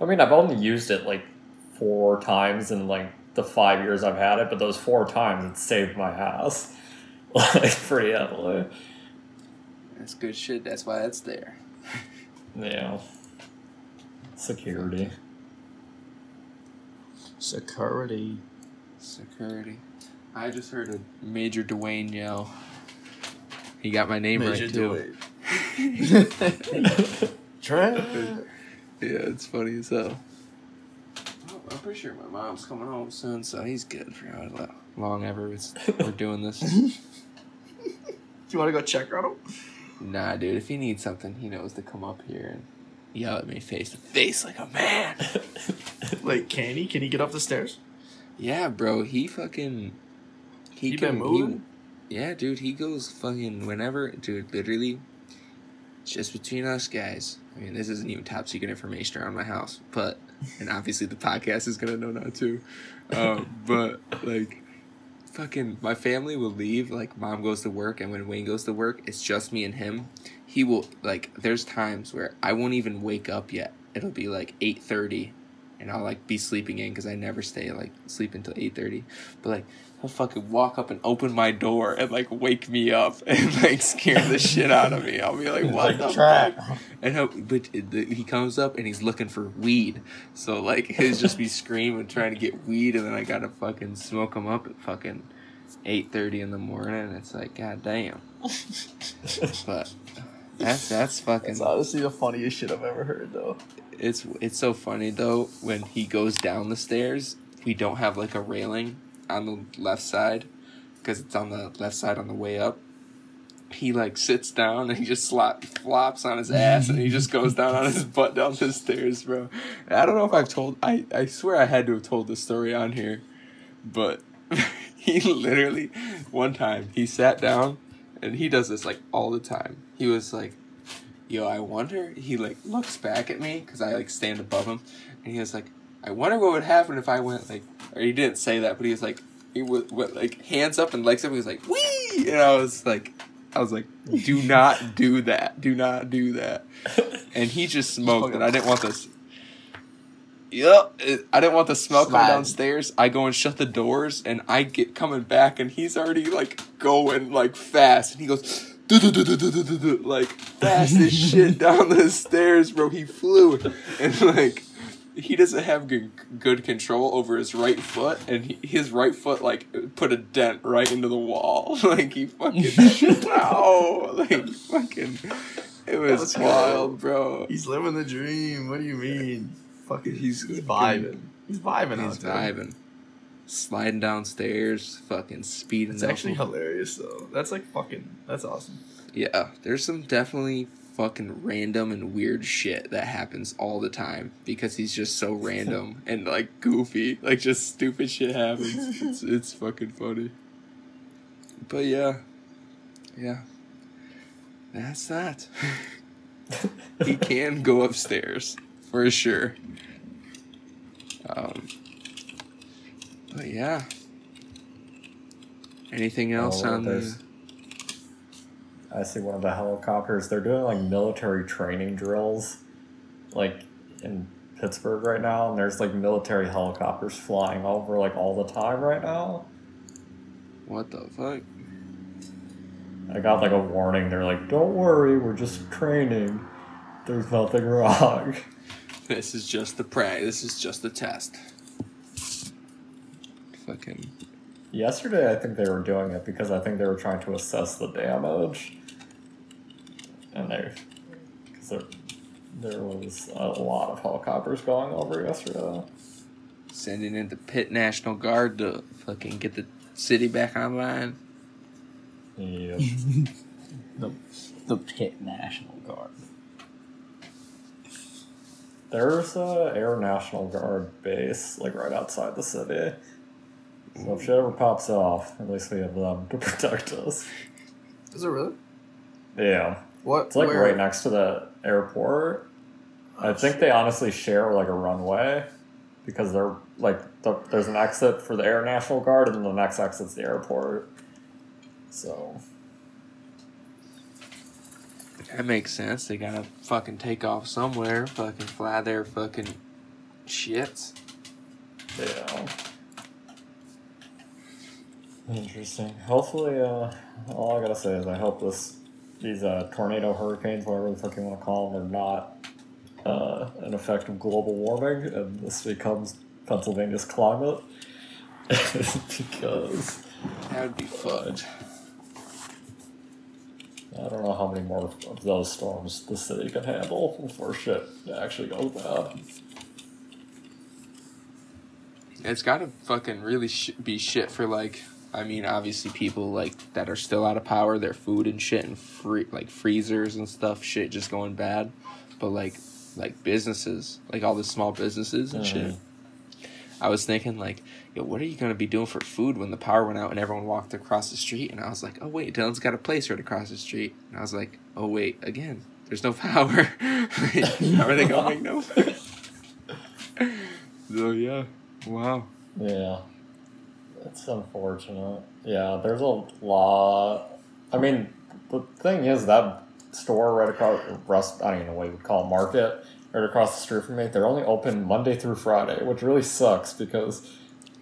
I mean, I've only used it like four times in like the five years I've had it, but those four times it saved my ass like pretty heavily. That's good shit. That's why it's there. Yeah. Security. Security. Security. I just heard a Major Dwayne yell. He got my name Major right too. Dwayne. Trent. Yeah, it's funny as hell. I'm pretty sure my mom's coming home soon, so he's good for how long ever it's, we're doing this. Do you want to go check on him? Nah, dude, if he needs something, he knows to come up here and yell at me face to face like a man. Like, can he? Can he get up the stairs? Yeah, bro, he fucking. He He can been moving? He, yeah, dude, he goes fucking whenever. Dude, literally, just between us guys. I mean, this isn't even top secret information around my house, but and obviously the podcast is gonna know now too. Um, but like, fucking, my family will leave. Like, mom goes to work, and when Wayne goes to work, it's just me and him. He will like. There's times where I won't even wake up yet. It'll be like eight thirty, and I'll like be sleeping in because I never stay like sleep until eight thirty. But like he'll fucking walk up and open my door and like wake me up and like scare the shit out of me. I'll be like, what the Trap. fuck? And he'll, but he comes up and he's looking for weed. So like he'll just be screaming trying to get weed, and then I gotta fucking smoke him up at fucking eight thirty in the morning. It's like god damn. But That's that's fucking. That's honestly the funniest shit I've ever heard, though. It's it's so funny though when he goes down the stairs. We don't have like a railing on the left side because it's on the left side on the way up. He like sits down and he just slop, flops on his ass and he just goes down on his butt down the stairs, bro. And I don't know if I've told. I I swear I had to have told this story on here, but he literally one time he sat down and he does this like all the time. He was like, "Yo, I wonder." He like looks back at me because I like stand above him, and he was like, "I wonder what would happen if I went like." Or he didn't say that, but he was like, he went, went like hands up and legs up. He was like, "Wee!" And I was like, I was like, "Do not do that. Do not do that." And he just smoked, and I didn't want this. Yep, I didn't want the smell coming downstairs. I go and shut the doors, and I get coming back, and he's already like going like fast, and he goes like fast as shit down the stairs, bro. He flew, and like he doesn't have good, good control over his right foot, and he, his right foot like put a dent right into the wall. like he fucking wow, like fucking. It was go. wild, bro. He's living the dream. What do you mean? Fucking, He's- he's, he's vibing. He's vibing He's vibing, sliding downstairs, fucking speeding. It's actually hilarious though. That's like fucking. That's awesome. Yeah, there's some definitely fucking random and weird shit that happens all the time because he's just so random and like goofy. Like just stupid shit happens. It's it's fucking funny. But yeah. Yeah. That's that. he can go upstairs for sure. Um But yeah. Anything else Oh, on the I see one of the helicopters. They're doing like military training drills, like in Pittsburgh right now, and there's like military helicopters flying over like all the time right now. what the fuck? I got like a warning. They're like, "Don't worry, we're just training. There's nothing wrong." This is just the prey. This is just the test. Fucking Yesterday, I think they were doing it because I think they were trying to assess the damage, and they, because there, there was a lot of helicopters going over yesterday. sending in the Pitt National Guard to fucking get the city back online. Yep. The the Pitt National Guard. There's a Air National Guard base like right outside the city. So if shit ever pops off, at least we have them to protect us. Is it really? Yeah, What? it's like where- right next to the airport. I think they honestly share like a runway because they're like the, there's an exit for the Air National Guard and the next exit's the airport. So That makes sense. They gotta fucking take off somewhere. Fucking fly their fucking shits. yeah. Interesting. Hopefully, uh, all I gotta say is I hope this these uh, tornado hurricanes, whatever the fuck you want to call them, are not uh, an effect of global warming and this becomes Pennsylvania's climate. because That would be fucked. I don't know how many more of those storms the city can handle before shit actually goes bad. It's gotta fucking really sh- be shit for like. I mean, obviously, people like that are still out of power, their food and shit, and free like freezers and stuff, shit just going bad. But like, like businesses, like all the small businesses and shit. Mhm. I was thinking like, yo, what are you gonna be doing for food when the power went out and everyone walked across the street? And I was like, oh wait, Dylan's got a place right across the street. And I was like, oh wait, again, there's no power. How are they gonna make no? so yeah, wow. Yeah. It's unfortunate. Yeah, there's a lot. I mean, the thing is that store right across, rest, I don't even know what you would call it, market, right across the street from me, they're only open Monday through Friday, which really sucks because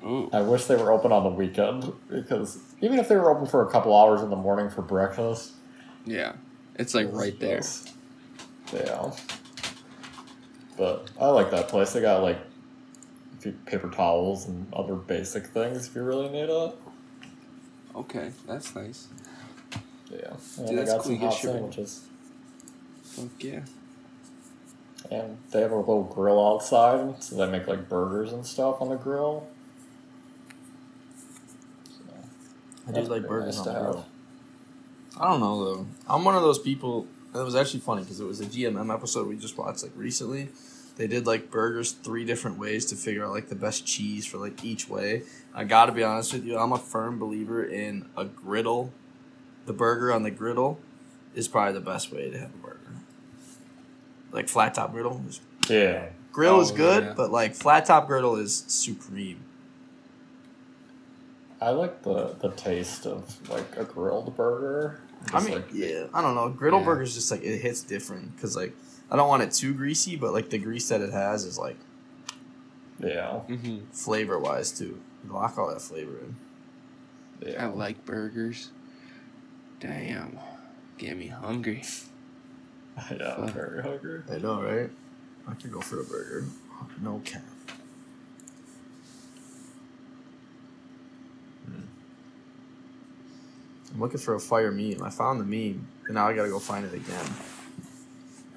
Ooh. I wish they were open on the weekend. Because even if they were open for a couple hours in the morning for breakfast, Yeah, it's like right there. Yeah. But I like that place. They got like paper towels and other basic things if you really need it. Okay, that's nice. Yeah. Dude, And that's got cool, some hot sandwiches. Fuck yeah. And they have a little grill outside, so they make like burgers and stuff on the grill. So, I do like burgers nice on the grill. I don't know though. I'm one of those people. It was actually funny because it was a GMM episode we just watched like recently. They did like burgers three different ways to figure out like the best cheese for like each way. I got to be honest with you. I'm a firm believer in a griddle. The burger on the griddle is probably the best way to have a burger. Like flat top griddle. is- Yeah. Grill is Oh, good, yeah. but like flat top griddle is supreme. I like the, the taste of like a grilled burger. I mean, like, yeah, I don't know. Griddle Yeah. burgers just like it hits different because like I don't want it too greasy, but like the grease that it has is like yeah. Mm-hmm. flavor wise too. Lock all that flavor in. Yeah. I like burgers. Damn. Get me hungry. Yeah, I'm very hungry. I know, right? I could go for a burger. No cap. Hmm. I'm looking for a fire meme. I found the meme, and now I gotta go find it again.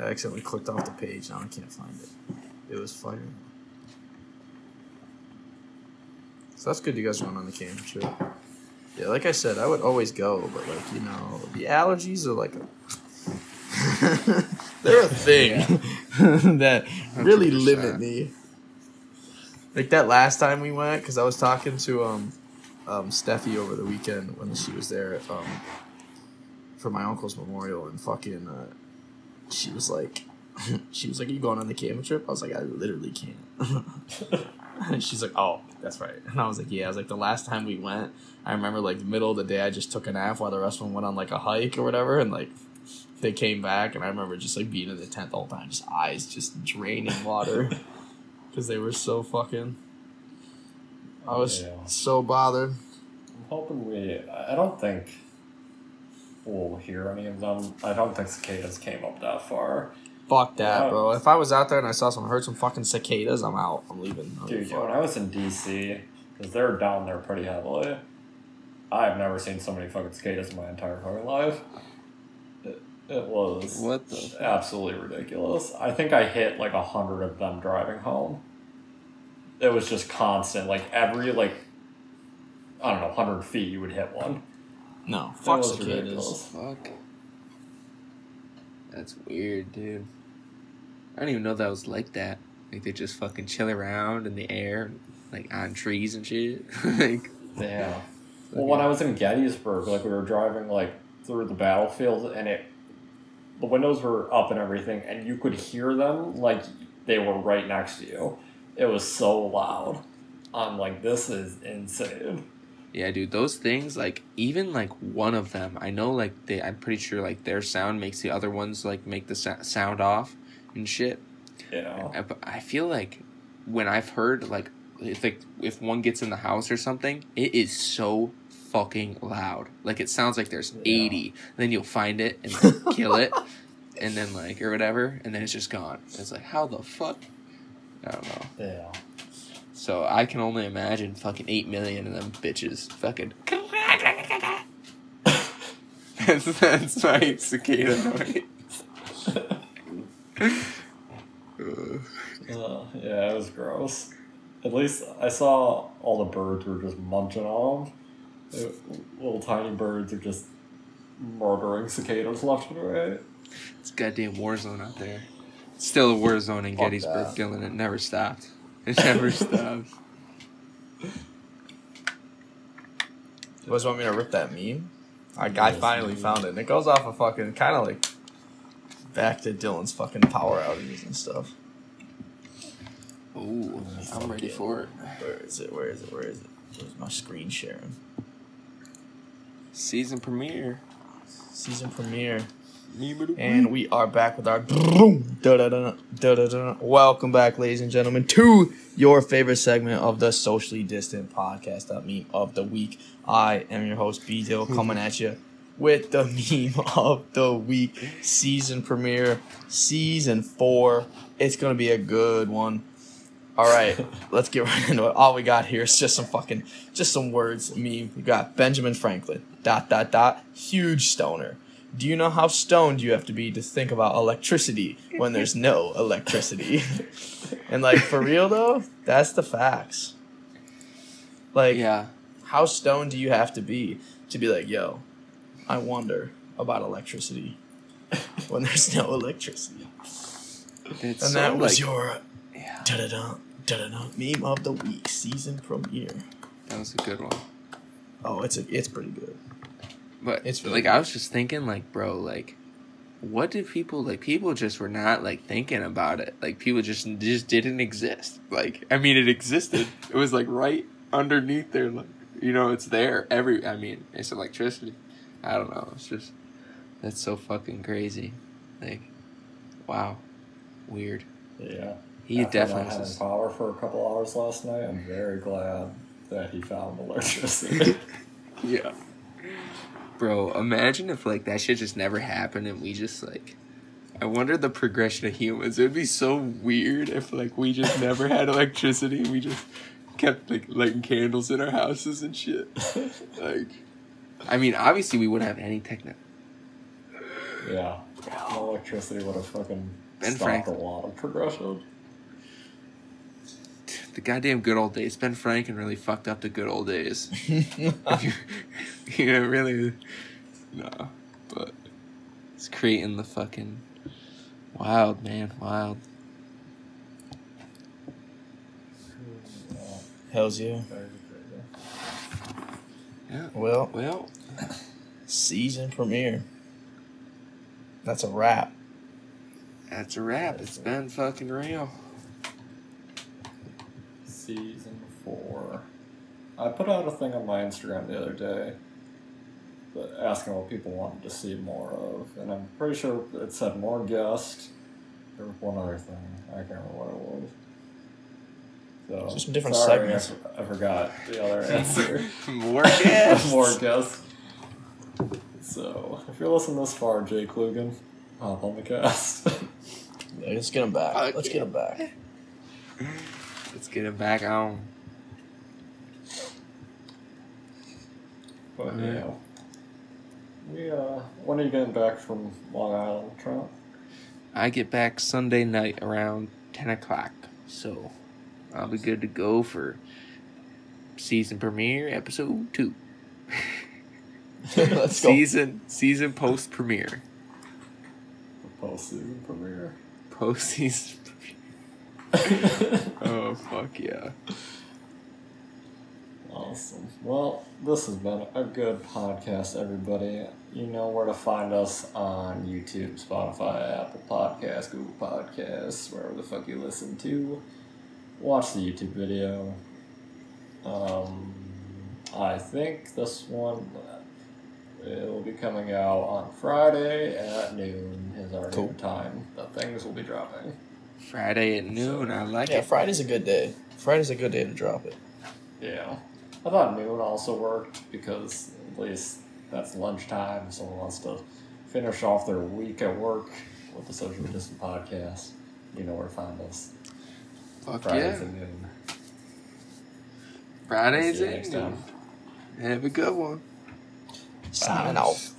I accidentally clicked off the page. Now I can't find it. It was fire. So that's good. You guys going on the camp trip. Yeah, like I said, I would always go, but like you know, the allergies are like a they're a thing that really 100%. limit me. Like that last time we went, because I was talking to um, um, Steffi over the weekend when she was there um, for my uncle's memorial, and fucking, uh, she was like, she was like, "Are you going on the camping trip?" I was like, "I literally can't." and she's like, "Oh, that's right." And I was like, "Yeah." I was like, "The last time we went, I remember like the middle of the day, I just took a nap while the rest of them went on like a hike or whatever, and like." They came back, and I remember just like being in the tent the whole time, just eyes just draining water because they were so fucking. I was Yeah. so bothered. I'm hoping we. I don't think we'll hear any of them. Um, I don't think cicadas came up that far. Fuck that, Yeah. bro. If I was out there and I saw some heard some fucking cicadas, I'm out. I'm leaving. I don't Dude, give a yeah, when. I was in DC, because they're down there pretty heavily, I've never seen so many fucking cicadas in my entire fucking life. It, it was What the? absolutely ridiculous. I think I hit like a hundred of them driving home. It was just constant. Like every like, I don't know, hundred feet you would hit one. No, That fuck was cicadas. ridiculous. Fuck. That's weird, dude. I didn't even know that was like that. Like they just fucking chill around in the air, like on trees and shit. like Yeah. Well, when I was in Gettysburg, like we were driving like through the battlefield, and it, the windows were up and everything, and you could hear them like they were right next to you. It was so loud. I'm like, this is insane. Yeah, dude, those things like even like one of them, I know like they I'm pretty sure like their sound makes the other ones like make the sa- sound off and shit. Yeah. I, uh, but I feel like when I've heard like if like if one gets in the house or something, it is so fucking loud. Like it sounds like there's Yeah. 80. Then you'll find it and then kill it and then like or whatever and then it's just gone. It's like how the fuck? I don't know. Yeah. So I can only imagine fucking 8 million of them bitches fucking That's that's my cicada noise. Uh, yeah, it was gross. At least I saw all the birds were just munching on them. Little tiny birds are just murdering cicadas left and right. It's a goddamn war zone out there. It's still a war zone in Fuck Gettysburg, that. Dylan. It never stopped. It never stopped. You guys want me to rip that meme? Our guy finally found it. And it goes off of fucking kind of like back to Dylan's fucking power outages and stuff. Ooh, I'm ready for it. Where is it? Where is it? Where is it? Where's my screen sharing? Season premiere. Season premiere. Meme of the And we are back with our welcome back, ladies and gentlemen, to your favorite segment of the socially distant podcast, the meme of the week. I am your host, B Dill, coming at you with the meme of the week, season premiere, season four. It's gonna be a good one. All right, let's get right into it. All we got here is just some fucking, just some words. Meme. We got Benjamin Franklin. Dot dot dot. Huge stoner. Do you know how stoned you have to be to think about electricity when there's no electricity? and like for real though, that's the facts. Like Yeah. how stoned do you have to be to be like, yo, I wonder about electricity when there's no electricity. It's And so, that was like- your Yeah, da da da da da meme of the week season premiere. that was a good one. Oh, it's a, it's pretty good. But It's it's really like good. I was just thinking, like, bro, like, what did people like? People just were not like thinking about it. Like, people just just didn't exist. Like, I mean, it existed. It was like right underneath there. Like, you know, it's there. Every, I mean, it's electricity. I don't know. It's just that's so fucking crazy. Like, wow, weird. Yeah. He After definitely not having power for a couple hours last night. I'm very glad that he found electricity. Yeah. Bro, imagine if like that shit just never happened and we just like I wonder the progression of humans. It would be so weird if like we just never had electricity and we just kept like lighting candles in our houses and shit. Like I mean obviously we wouldn't have any techno yeah. No electricity would have fucking Ben stopped Franklin. a lot of progression. The goddamn good old days. Ben Franklin really fucked up the good old days. You, you know, really, no, but it's creating the fucking wild man, wild. Hell's yeah. Yeah. Well, Well, season premiere. That's a wrap. that's a wrap. It's been fucking real. Season four. I put out a thing on my Instagram the other day, but asking what people wanted to see more of, and I'm pretty sure it said more guests. There was one other thing. I can't remember what it was. So Just some different sorry, I segments. f- I, forgot the other answer. More guests. more guests. So if you're listening this far, Jay Klugen, hop on the cast. Let's get him back. Fuck Let's get him back. Let's get it back on. But Alright. yeah. We uh when are you getting back from Long Island, Trent? I get back Sunday night around ten o'clock, so I'll be good to go for season premiere, episode two. Let's go. season season post premiere. Post season premiere. Post season Oh fuck yeah. Awesome. Well, this has been a good podcast, everybody. You know where to find us on YouTube, Spotify, Apple Podcasts, Google Podcasts, wherever the fuck you listen to. Watch the YouTube video. Um, I think this one it will be coming out on Friday at noon is our Cool. time that things will be dropping. Friday at noon, I like Yeah, it. Yeah, Friday's a good day. Friday's a good day to drop it. Yeah. I thought noon also worked because at least that's lunchtime. If someone wants to finish off their week at work with the Social Distant Podcast, you know where to find us. Fuck Fridays yeah. at noon. Fridays See at noon. Have a good one. Signing off.